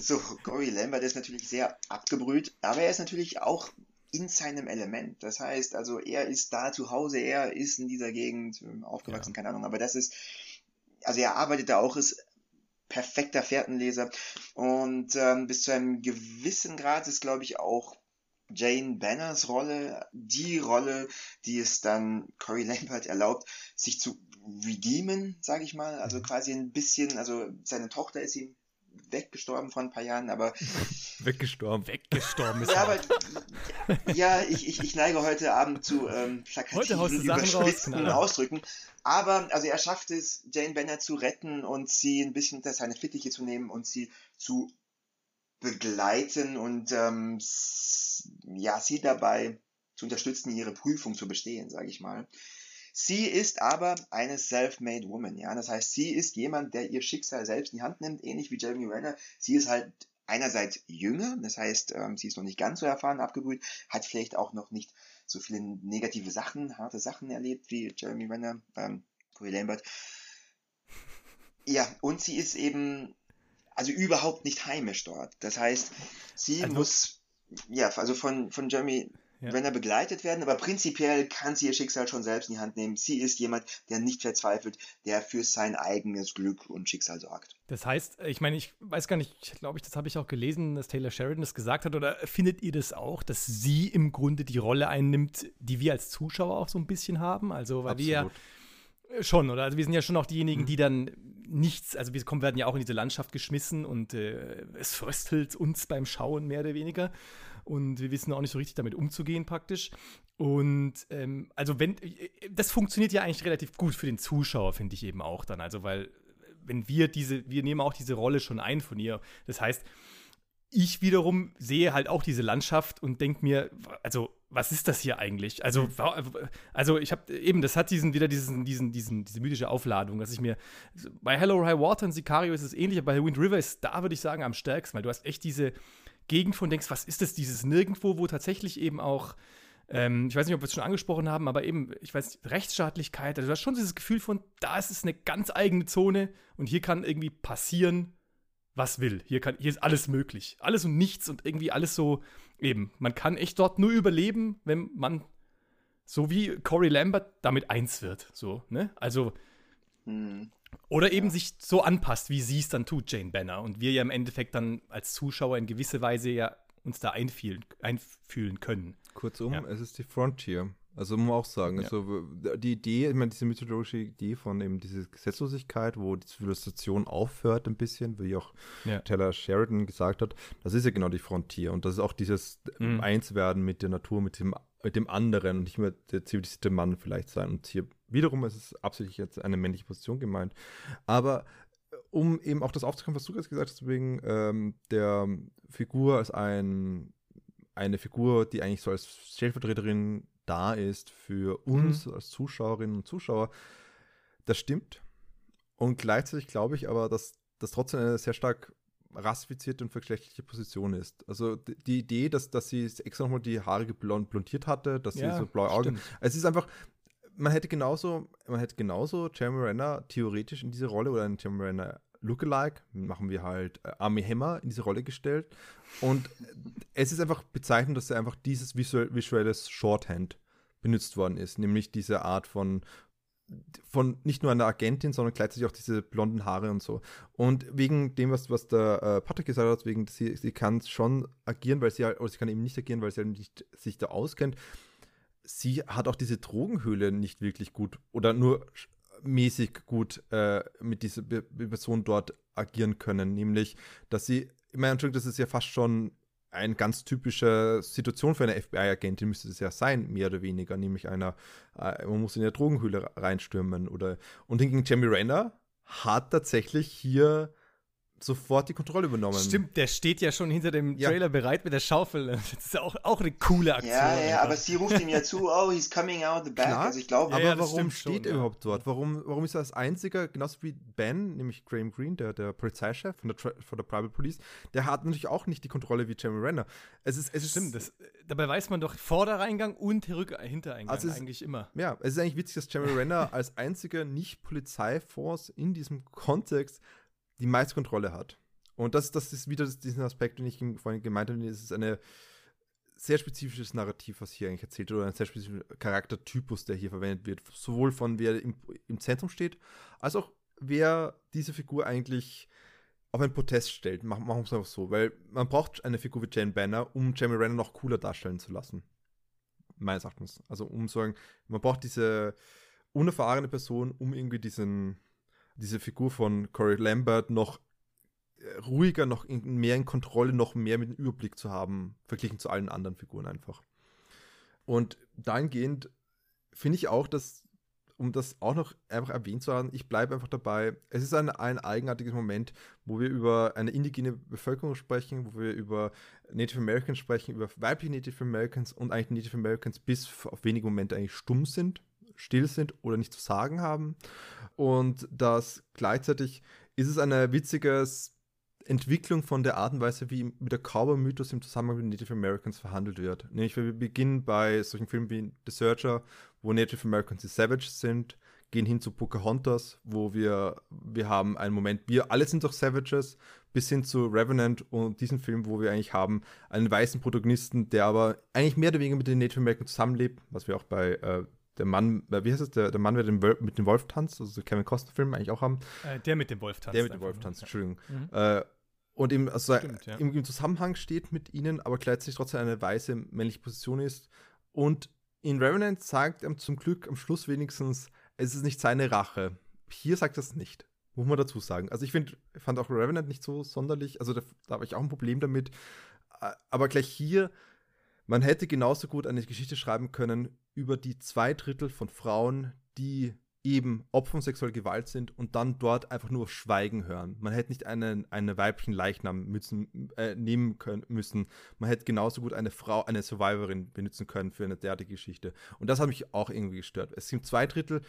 Speaker 3: So, Corey Lambert ist natürlich sehr abgebrüht, aber er ist natürlich auch in seinem Element. Das heißt, also er ist da zu Hause, er ist in dieser Gegend ähm, aufgewachsen, keine Ahnung, aber das ist, also er arbeitet da auch, ist perfekter Fährtenleser und ähm, bis zu einem gewissen Grad ist, glaube ich, auch Jane Banners Rolle die Rolle, die es dann Corey Lambert erlaubt, sich zu redeemen, sage ich mal. Also quasi ein bisschen, also seine Tochter ist ihm weggestorben vor ein paar Jahren, aber
Speaker 1: Weggestorben.
Speaker 2: Weggestorben ist
Speaker 3: ja,
Speaker 2: er.
Speaker 3: aber ja, ich, ich, ich neige heute Abend zu ähm, plakativen,
Speaker 2: raus,
Speaker 3: überspitzten
Speaker 2: Knaller.
Speaker 3: Ausdrücken. Aber also er schafft es, Jane Banner zu retten und sie ein bisschen unter seine Fittiche zu nehmen und sie zu begleiten und ähm, ja, sie dabei zu unterstützen, ihre Prüfung zu bestehen, sage ich mal. Sie ist aber eine self-made woman, ja. Das heißt, sie ist jemand, der ihr Schicksal selbst in die Hand nimmt, ähnlich wie Jeremy Renner. Sie ist halt einerseits jünger, das heißt, ähm, sie ist noch nicht ganz so erfahren abgebrüht, hat vielleicht auch noch nicht so viele negative Sachen, harte Sachen erlebt wie Jeremy Renner, ähm, Corey Lambert. Ja, und sie ist eben also überhaupt nicht heimisch dort. Das heißt, sie
Speaker 2: Also-
Speaker 3: muss ja, also von, von Jeremy
Speaker 2: Ja.
Speaker 3: Renner begleitet werden, aber prinzipiell kann sie ihr Schicksal schon selbst in die Hand nehmen. Sie ist jemand, der nicht verzweifelt, der für sein eigenes Glück und Schicksal sorgt.
Speaker 2: Das heißt, ich meine, ich weiß gar nicht, glaube ich, das habe ich auch gelesen, dass Taylor Sheridan das gesagt hat. Oder findet ihr das auch, dass sie im Grunde die Rolle einnimmt, die wir als Zuschauer auch so ein bisschen haben? Also, weil wir ja
Speaker 1: Absolut.
Speaker 2: Schon, oder? Also wir sind ja schon auch diejenigen,
Speaker 1: Mhm.
Speaker 2: die dann nichts, also wir kommen, werden ja auch in diese Landschaft geschmissen und äh, es fröstelt uns beim Schauen mehr oder weniger. Und wir wissen auch nicht so richtig damit umzugehen praktisch. Und ähm, also wenn, äh, das funktioniert ja eigentlich relativ gut für den Zuschauer, finde ich eben auch dann. Also weil, wenn wir diese, wir nehmen auch diese Rolle schon ein von ihr. Das heißt, ich wiederum sehe halt auch diese Landschaft und denke mir, also, was ist das hier eigentlich? Also, wa- also ich habe eben, das hat diesen wieder diesen, diesen, diesen, diese mythische Aufladung, dass ich mir bei Hello High Water und Sicario ist es ähnlich, aber bei Wind River ist da, würde ich sagen, am stärksten, weil du hast echt diese Gegend von denkst, was ist das, dieses Nirgendwo, wo tatsächlich eben auch ähm, ich weiß nicht, ob wir es schon angesprochen haben, aber eben, ich weiß, nicht, Rechtsstaatlichkeit, also du hast schon dieses Gefühl von, da ist es eine ganz eigene Zone und hier kann irgendwie passieren, was will. Hier, kann, hier ist alles möglich. Alles und nichts und irgendwie alles so eben. Man kann echt dort nur überleben, wenn man so wie Corey Lambert damit eins wird. So, ne? Also,
Speaker 3: Hm.
Speaker 2: Oder eben sich so anpasst, wie sie es dann tut, Jane Banner. Und wir ja im Endeffekt dann als Zuschauer in gewisser Weise ja uns da einfühlen, einfühlen können.
Speaker 1: Kurzum,
Speaker 2: Ja.
Speaker 1: es ist die Frontier. Also muss man auch sagen,
Speaker 2: Ja.
Speaker 1: also die Idee, ich meine, diese mythologische Idee von eben dieser Gesetzlosigkeit, wo die Zivilisation aufhört ein bisschen, wie auch
Speaker 2: Ja.
Speaker 1: Taylor Sheridan gesagt hat, das ist ja genau die Frontier und das ist auch dieses
Speaker 2: Mhm.
Speaker 1: Einswerden mit der Natur, mit dem, mit dem anderen und nicht mehr der zivilisierte Mann vielleicht sein. Und hier wiederum ist es absichtlich jetzt eine männliche Position gemeint. Aber äh, um eben auch das aufzugreifen, was du jetzt gesagt hast, wegen ähm, der Figur als ein, eine Figur, die eigentlich so als Stellvertreterin da ist für uns als Zuschauerinnen und Zuschauer, das stimmt. Und gleichzeitig glaube ich aber, dass das trotzdem eine sehr stark rassifizierte und vergeschlechtliche Position ist. Also die Idee, dass, dass sie extra nochmal die Haare geblond, blondiert hatte, dass
Speaker 2: Ja,
Speaker 1: sie so blaue Augen.
Speaker 2: stimmt.
Speaker 1: Es ist einfach, man hätte genauso, man hätte genauso Jeremy Renner theoretisch in diese Rolle oder einen Jeremy Renner Lookalike, machen wir halt äh, Army Hammer in diese Rolle gestellt. Und es ist einfach bezeichnend, dass er einfach dieses visuell, visuelles Shorthand benutzt worden ist, nämlich diese Art von von nicht nur einer Agentin, sondern gleichzeitig auch diese blonden Haare und so. Und wegen dem, was, was der äh, Patrick gesagt hat, wegen sie, sie kann schon agieren, weil sie halt, oder sie kann eben nicht agieren, weil sie halt nicht sich da auskennt. Sie hat auch diese Drogenhöhle nicht wirklich gut oder nur mäßig gut äh, mit dieser Person dort agieren können. Nämlich, dass sie, ich meine, das ist ja fast schon eine ganz typische Situation für eine FBI-Agentin müsste es ja sein, mehr oder weniger, nämlich einer, äh, man muss in eine Drogenhöhle reinstürmen oder und hingegen Jamie Renner hat tatsächlich hier sofort die Kontrolle übernommen.
Speaker 2: Stimmt, der steht ja schon hinter dem Trailer ja. bereit mit der Schaufel. Das ist auch, auch eine coole Aktion.
Speaker 3: Ja, ja, aber sie ruft ihm ja zu, oh, he's coming out the back. Klar,
Speaker 1: also ich glaube, aber ja, warum steht schon, er überhaupt dort? Warum, warum ist er als einziger, genauso wie Ben, nämlich Graham Greene, der, der Polizeichef von der, von der Private Police, der hat natürlich auch nicht die Kontrolle wie Jeremy Renner. Es ist, es
Speaker 2: Stimmt, das, dabei weiß man doch Vordereingang und Hintereingang also eigentlich immer.
Speaker 1: Ja, es ist eigentlich witzig, dass Jeremy Renner als einziger Nicht-Polizeiforce in diesem Kontext die meiste Kontrolle hat. Und das, das ist wieder diesen Aspekt, den ich vorhin gemeint habe, es ist ein sehr spezifisches Narrativ, was hier eigentlich erzählt wird, oder ein sehr spezifischer Charaktertypus, der hier verwendet wird. Sowohl von wer im, im Zentrum steht, als auch wer diese Figur eigentlich auf einen Protest stellt. Machen wir es einfach so, weil man braucht eine Figur wie Jane Banner, um Jamie Renner noch cooler darstellen zu lassen. Meines Erachtens. Also um sagen, man braucht diese unerfahrene Person, um irgendwie diesen, diese Figur von Corey Lambert noch ruhiger, noch in, mehr in Kontrolle, noch mehr mit dem Überblick zu haben, verglichen zu allen anderen Figuren einfach. Und dahingehend finde ich auch, dass, um das auch noch einfach erwähnt zu haben, ich bleibe einfach dabei, es ist ein, ein eigenartiges Moment, wo wir über eine indigene Bevölkerung sprechen, wo wir über Native Americans sprechen, über weibliche Native Americans und eigentlich Native Americans bis auf wenige Momente eigentlich stumm sind, still sind oder nichts zu sagen haben. Und dass gleichzeitig ist es ein witziges Entwicklung von der Art und Weise, wie mit der Cowboy-Mythos im Zusammenhang mit Native Americans verhandelt wird. Nämlich, wir beginnen bei solchen Filmen wie The Searcher, wo Native Americans die Savages sind, gehen hin zu Pocahontas, wo wir, wir haben einen Moment, wir alle sind doch Savages, bis hin zu Revenant und diesem Film, wo wir eigentlich haben einen weißen Protagonisten, der aber eigentlich mehr oder weniger mit den Native Americans zusammenlebt, was wir auch bei äh, der Mann, äh, wie heißt es, der, der Mann, der den mit dem Wolf tanzt, also Kevin Costner-Film eigentlich auch haben.
Speaker 2: Äh, der mit dem Wolf tanzt.
Speaker 1: Der mit dem Wolf tanzt, Entschuldigung. Mhm. Äh, und im, also Stimmt, ja. im, im, Zusammenhang steht mit ihnen, aber gleichzeitig trotzdem eine weiße männliche Position ist. Und in Revenant sagt er zum Glück am Schluss wenigstens, es ist nicht seine Rache. Hier sagt er es nicht. Muss man dazu sagen. Also ich finde, fand auch Revenant nicht so sonderlich, also da, da habe ich auch ein Problem damit. Aber gleich hier, man hätte genauso gut eine Geschichte schreiben können über die zwei Drittel von Frauen, die eben Opfer von sexueller Gewalt sind und dann dort einfach nur Schweigen hören. Man hätte nicht einen, einen weiblichen Leichnam müssen, äh, nehmen können müssen. Man hätte genauso gut eine Frau, eine Survivorin benutzen können für eine derartige Geschichte. Und das hat mich auch irgendwie gestört. Es sind zwei Drittel,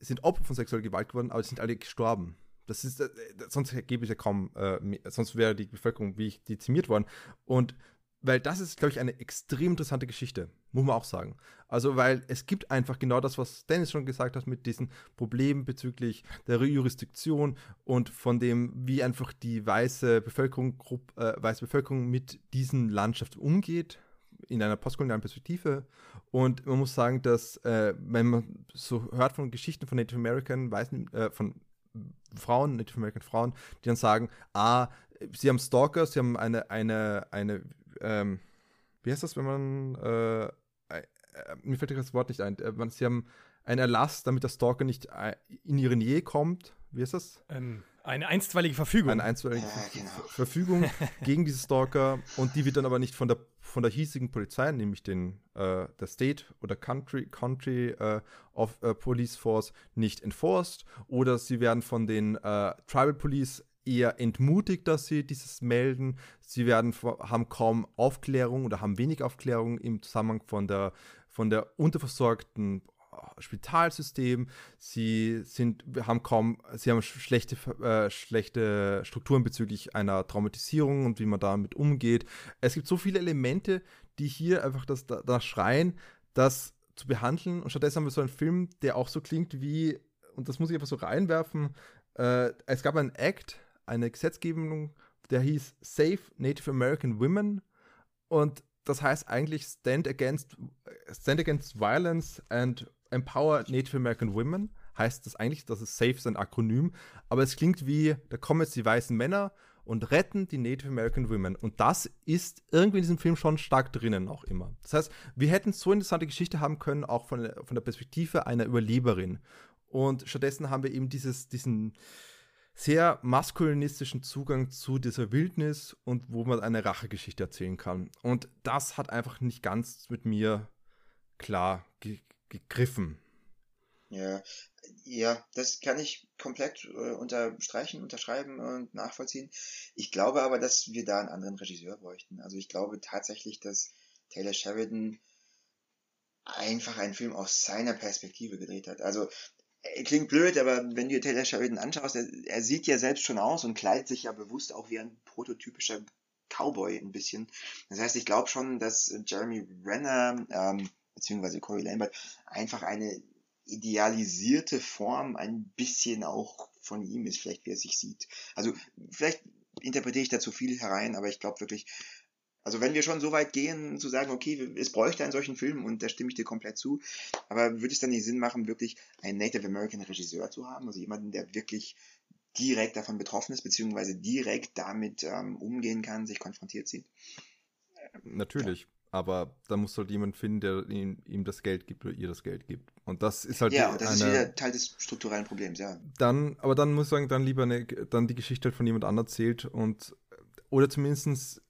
Speaker 1: sind Opfer von sexueller Gewalt geworden, aber es sind alle gestorben. Das ist, äh, sonst gäbe es ja kaum, äh, sonst wäre die Bevölkerung wie ich dezimiert worden. Und weil das ist, glaube ich, eine extrem interessante Geschichte, muss man auch sagen. Also, weil es gibt einfach genau das, was Dennis schon gesagt hat, mit diesen Problemen bezüglich der Jurisdiktion und von dem, wie einfach die weiße Bevölkerung, äh, weiße Bevölkerung mit diesen Landschaften umgeht, in einer postkolonialen Perspektive. Und man muss sagen, dass, äh, wenn man so hört von Geschichten von Native American, weißen, äh, von Frauen, Native American Frauen, die dann sagen, ah, sie haben Stalker, sie haben eine, eine, eine ähm, wie heißt das, wenn man, äh, äh, mir fällt das Wort nicht ein, äh, sie haben einen Erlass, damit der Stalker nicht äh, in ihre Nähe kommt. Wie ist das?
Speaker 2: Ähm, eine einstweilige Verfügung.
Speaker 1: Eine einstweilige ja, genau. Verfügung gegen diese Stalker und die wird dann aber nicht von der von der hiesigen Polizei, nämlich den äh, der State oder Country Country äh, of äh, Police Force nicht enforced oder sie werden von den äh, Tribal Police eher entmutigt, dass sie dieses melden. Sie werden, haben kaum Aufklärung oder haben wenig Aufklärung im Zusammenhang von der, von der unterversorgten äh, Spitalsystem. Sie sind, haben kaum, sie haben schlechte, äh, schlechte Strukturen bezüglich einer Traumatisierung und wie man damit umgeht. Es gibt so viele Elemente, die hier einfach das danach schreien, das zu behandeln. Und stattdessen haben wir so einen Film, der auch so klingt wie, und das muss ich einfach so reinwerfen, äh, es gab einen Act, eine Gesetzgebung, der hieß Save Native American Women und das heißt eigentlich Stand Against, Stand Against Violence and Empower Native American Women, heißt das eigentlich, dass es SAFE ist ein Akronym, aber es klingt wie, da kommen jetzt die weißen Männer und retten die Native American Women. Und das ist irgendwie in diesem Film schon stark drinnen auch immer. Das heißt, wir hätten so interessante Geschichte haben können, auch von, von der Perspektive einer Überleberin. Und stattdessen haben wir eben dieses, diesen sehr maskulinistischen Zugang zu dieser Wildnis und wo man eine Rachegeschichte erzählen kann. Und das hat einfach nicht ganz mit mir klar ge gegriffen.
Speaker 3: Ja, ja, das kann ich komplett äh, unterstreichen, unterschreiben und nachvollziehen. Ich glaube aber, dass wir da einen anderen Regisseur bräuchten. Also ich glaube tatsächlich, dass Taylor Sheridan einfach einen Film aus seiner Perspektive gedreht hat. Also klingt blöd, aber wenn du Taylor Sheridan anschaust, er, er sieht ja selbst schon aus und kleidet sich ja bewusst auch wie ein prototypischer Cowboy ein bisschen. Das heißt, ich glaube schon, dass Jeremy Renner ähm, beziehungsweise Corey Lambert einfach eine idealisierte Form ein bisschen auch von ihm ist, vielleicht wie er sich sieht. Also vielleicht interpretiere ich da zu viel herein, aber ich glaube wirklich, also wenn wir schon so weit gehen, zu sagen, okay, es bräuchte einen solchen Film und da stimme ich dir komplett zu, aber würde es dann nicht Sinn machen, wirklich einen Native American Regisseur zu haben, also jemanden, der wirklich direkt davon betroffen ist, beziehungsweise direkt damit ähm, umgehen kann, sich konfrontiert sieht?
Speaker 1: Natürlich. Ja. Aber da muss halt jemand finden, der ihm, ihm, das Geld gibt oder ihr das Geld gibt. Und das ist halt.
Speaker 3: Ja, das eine, ist wieder Teil des strukturellen Problems, ja.
Speaker 1: Dann, aber dann muss ich sagen, dann lieber eine, dann die Geschichte halt von jemand anderem erzählt und oder zumindest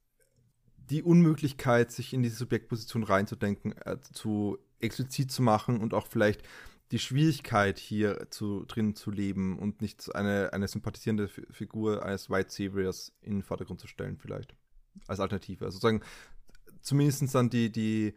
Speaker 1: die Unmöglichkeit, sich in diese Subjektposition reinzudenken, äh, zu explizit zu machen und auch vielleicht die Schwierigkeit hier zu, drin zu leben und nicht eine, eine sympathisierende Figur eines White Saviors in den Vordergrund zu stellen, vielleicht. Als Alternative. Also sozusagen zumindest dann die, die,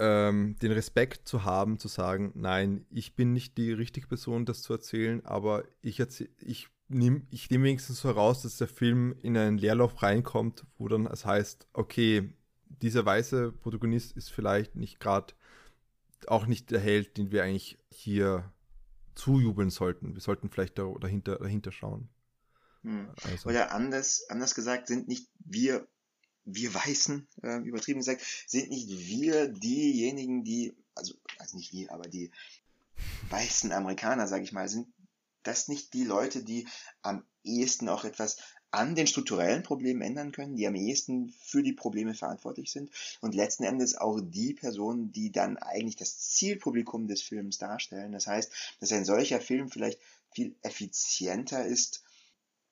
Speaker 1: ähm, den Respekt zu haben, zu sagen, nein, ich bin nicht die richtige Person, das zu erzählen, aber ich, erzähl, ich nehme ich nehm wenigstens so heraus, dass der Film in einen Leerlauf reinkommt, wo dann es heißt, okay, dieser weiße Protagonist ist vielleicht nicht gerade auch nicht der Held, den wir eigentlich hier zujubeln sollten. Wir sollten vielleicht dahinter, dahinter schauen.
Speaker 3: Hm. Also. Oder anders, anders gesagt, sind nicht wir wir Weißen, äh, übertrieben gesagt, sind nicht wir diejenigen, die, also, also nicht wir, aber die weißen Amerikaner, sage ich mal, sind das nicht die Leute, die am ehesten auch etwas an den strukturellen Problemen ändern können, die am ehesten für die Probleme verantwortlich sind und letzten Endes auch die Personen, die dann eigentlich das Zielpublikum des Films darstellen. Das heißt, dass ein solcher Film vielleicht viel effizienter ist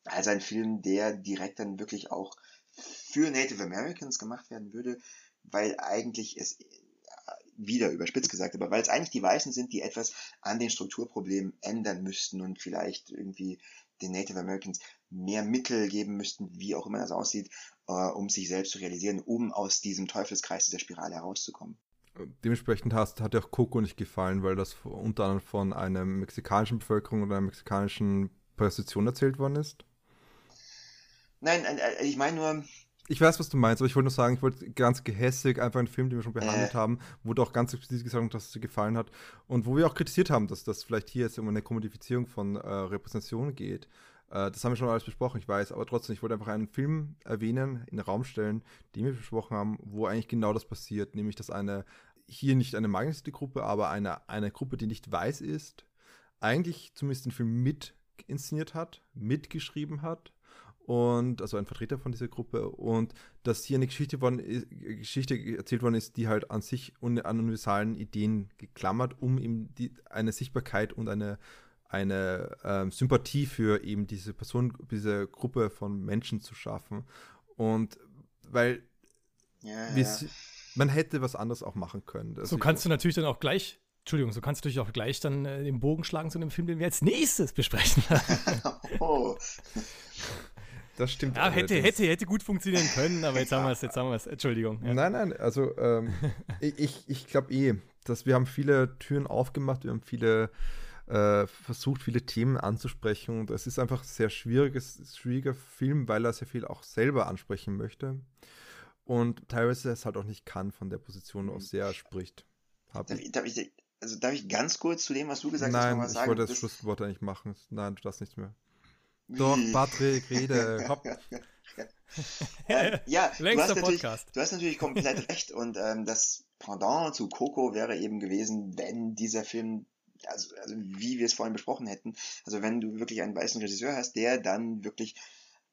Speaker 3: als ein Film, der direkt dann wirklich auch für Native Americans gemacht werden würde, weil eigentlich es wieder überspitzt gesagt, aber weil es eigentlich die Weißen sind, die etwas an den Strukturproblemen ändern müssten und vielleicht irgendwie den Native Americans mehr Mittel geben müssten, wie auch immer das aussieht, äh, um sich selbst zu realisieren, um aus diesem Teufelskreis dieser Spirale herauszukommen.
Speaker 1: Dementsprechend hast, hat dir auch Coco nicht gefallen, weil das unter anderem von einer mexikanischen Bevölkerung oder einer mexikanischen Position erzählt worden ist?
Speaker 3: Nein, äh, ich meine nur.
Speaker 1: Ich weiß, was du meinst, aber ich wollte nur sagen, ich wollte ganz gehässig einfach einen Film, den wir schon behandelt äh. haben, wo du auch ganz explizit gesagt hast, dass es dir gefallen hat und wo wir auch kritisiert haben, dass das vielleicht hier jetzt um eine Kommodifizierung von äh, Repräsentation geht. Äh, das haben wir schon alles besprochen, ich weiß, aber trotzdem, ich wollte einfach einen Film erwähnen, in den Raum stellen, den wir besprochen haben, wo eigentlich genau das passiert, nämlich dass eine, hier nicht eine marginalisierte Gruppe, aber eine, eine Gruppe, die nicht weiß ist, eigentlich zumindest den Film mit inszeniert hat, mitgeschrieben hat und also ein Vertreter von dieser Gruppe und dass hier eine Geschichte, worden ist, Geschichte erzählt worden ist, die halt an sich und an universalen Ideen geklammert, um eben die, eine Sichtbarkeit und eine, eine ähm, Sympathie für eben diese Person, diese Gruppe von Menschen zu schaffen. Und weil
Speaker 3: ja, ja.
Speaker 1: man hätte was anderes auch machen können.
Speaker 2: So kannst du natürlich dann auch gleich Entschuldigung, so kannst du natürlich auch gleich dann äh, den Bogen schlagen zu dem Film, den wir als nächstes besprechen. oh.
Speaker 1: Das stimmt.
Speaker 2: Ja, hätte, hätte, hätte gut funktionieren können, aber jetzt haben wir es, jetzt haben wir es. Entschuldigung.
Speaker 1: Ja. Nein, nein, also ähm, ich, ich glaube eh, dass wir haben viele Türen aufgemacht, wir haben viele äh, versucht, viele Themen anzusprechen und es ist einfach ein sehr schwieriges, schwieriger Film, weil er sehr viel auch selber ansprechen möchte und teilweise es halt auch nicht kann von der Position aus, der er spricht.
Speaker 3: Darf ich, darf ich, also darf ich ganz kurz zu dem, was du gesagt
Speaker 1: Nein,
Speaker 3: hast,
Speaker 1: noch was sagen? Nein, ich wollte das Schlusswort eigentlich machen. Nein, du darfst nichts mehr. Doch, Patrick, rede. Hopp.
Speaker 3: äh, ja, du hast, du hast, natürlich komplett recht und ähm, das Pendant zu Coco wäre eben gewesen, wenn dieser Film also, also wie wir es vorhin besprochen hätten. Also wenn du wirklich einen weißen Regisseur hast, der dann wirklich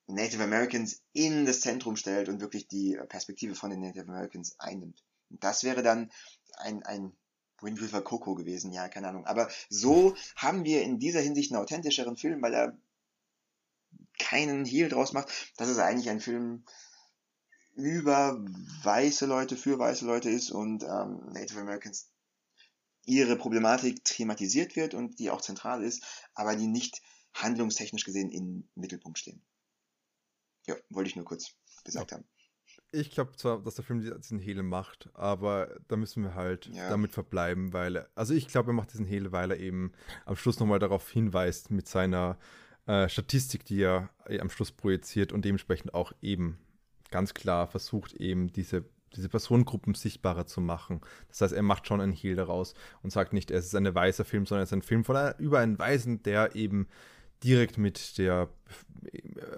Speaker 3: Native Americans in das Zentrum stellt und wirklich die Perspektive von den Native Americans einnimmt. Und das wäre dann ein, ein Wind River Coco gewesen, ja, keine Ahnung. Aber so haben wir in dieser Hinsicht einen authentischeren Film, weil er keinen Heal draus macht. Das ist eigentlich ein Film über weiße Leute, für weiße Leute ist und ähm, Native Americans ihre Problematik thematisiert wird und die auch zentral ist, aber die nicht handlungstechnisch gesehen im Mittelpunkt stehen. Ja, wollte ich nur kurz gesagt ja. haben.
Speaker 1: Ich glaube zwar, dass der Film diesen Hehl macht, aber da müssen wir halt ja. damit verbleiben, weil, er, also ich glaube, er macht diesen Hehl, weil er eben am Schluss nochmal darauf hinweist mit seiner äh, Statistik, die er äh, am Schluss projiziert und dementsprechend auch eben ganz klar versucht, eben diese, diese Personengruppen sichtbarer zu machen. Das heißt, er macht schon einen Hehl daraus und sagt nicht, es ist ein weißer Film, sondern es ist ein Film von einer, über einen Weißen, der eben direkt mit der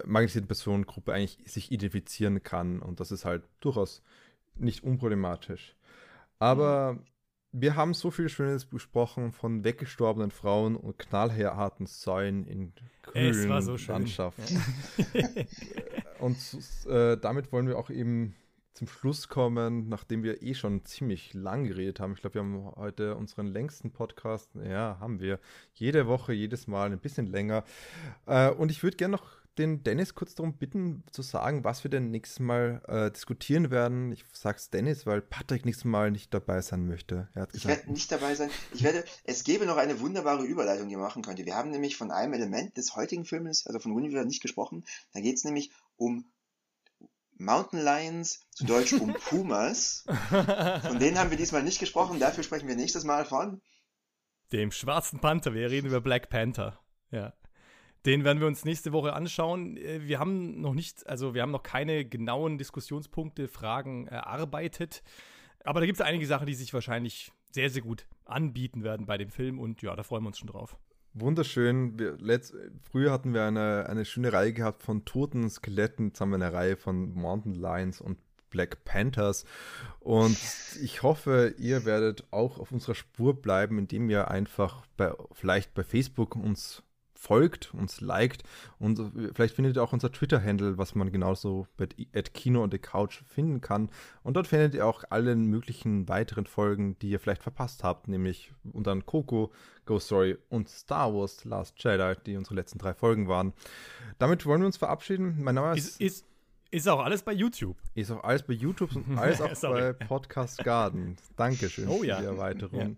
Speaker 1: marginalisierten Personengruppe eigentlich sich identifizieren kann. Und das ist halt durchaus nicht unproblematisch. Aber mhm. Wir haben so viel Schönes besprochen von weggestorbenen Frauen und knallharten Säulen in grünen so Landschaften. Und äh, damit wollen wir auch eben zum Schluss kommen, nachdem wir eh schon ziemlich lang geredet haben. Ich glaube, wir haben heute unseren längsten Podcast. Ja, haben wir. Jede Woche, jedes Mal ein bisschen länger. Äh, und ich würde gerne noch den Dennis kurz darum bitten, zu sagen, was wir denn nächstes Mal äh, diskutieren werden. Ich sag's Dennis, weil Patrick nächstes Mal nicht dabei sein möchte.
Speaker 3: ich werde nicht dabei sein. Ich werde, es gäbe noch eine wunderbare Überleitung, die man machen könnte. Wir haben nämlich von einem Element des heutigen Filmes, also von Winnebago nicht gesprochen. Da geht es nämlich um Mountain Lions, zu Deutsch um Pumas. Von denen haben wir diesmal nicht gesprochen, dafür sprechen wir nächstes Mal von
Speaker 2: dem schwarzen Panther. Wir reden über Black Panther. Ja. Den werden wir uns nächste Woche anschauen. Äh, wir haben noch nicht, also wir haben noch keine genauen Diskussionspunkte, Fragen erarbeitet. Aber da gibt es einige Sachen, die sich wahrscheinlich sehr, sehr gut anbieten werden bei dem Film und ja, da freuen wir uns schon drauf.
Speaker 1: Wunderschön. Wir, letzt, früher hatten wir eine, eine schöne Reihe gehabt von toten Skeletten. Jetzt haben wir eine Reihe von Mountain Lions und Black Panthers. Und ich hoffe, ihr werdet auch auf unserer Spur bleiben, indem ihr einfach bei, vielleicht bei Facebook uns folgt, uns liked und vielleicht findet ihr auch unser Twitter-Handle, was man genauso at Kino und the Couch finden kann. Und dort findet ihr auch alle möglichen weiteren Folgen, die ihr vielleicht verpasst habt, nämlich unter Coco, Ghost Story und Star Wars Last Jedi, die unsere letzten drei Folgen waren. Damit wollen wir uns verabschieden. Mein Name
Speaker 2: ist, ist, ist auch alles bei YouTube.
Speaker 1: Ist auch alles bei YouTube und alles auch bei Podcast Garden. Dankeschön
Speaker 2: oh, ja.
Speaker 1: für die Erweiterung.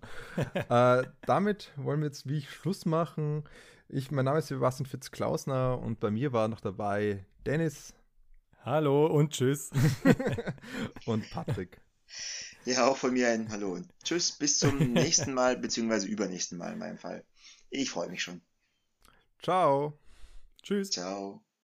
Speaker 1: Ja. äh, damit wollen wir jetzt wie ich Schluss machen. Ich, mein Name ist Sebastian Fitz-Klausner und bei mir war noch dabei Dennis.
Speaker 2: Hallo und tschüss.
Speaker 1: und Patrick.
Speaker 3: Ja, auch von mir ein Hallo und tschüss. Bis zum nächsten Mal, beziehungsweise übernächsten Mal in meinem Fall. Ich freue mich schon.
Speaker 1: Ciao.
Speaker 3: Tschüss. Ciao.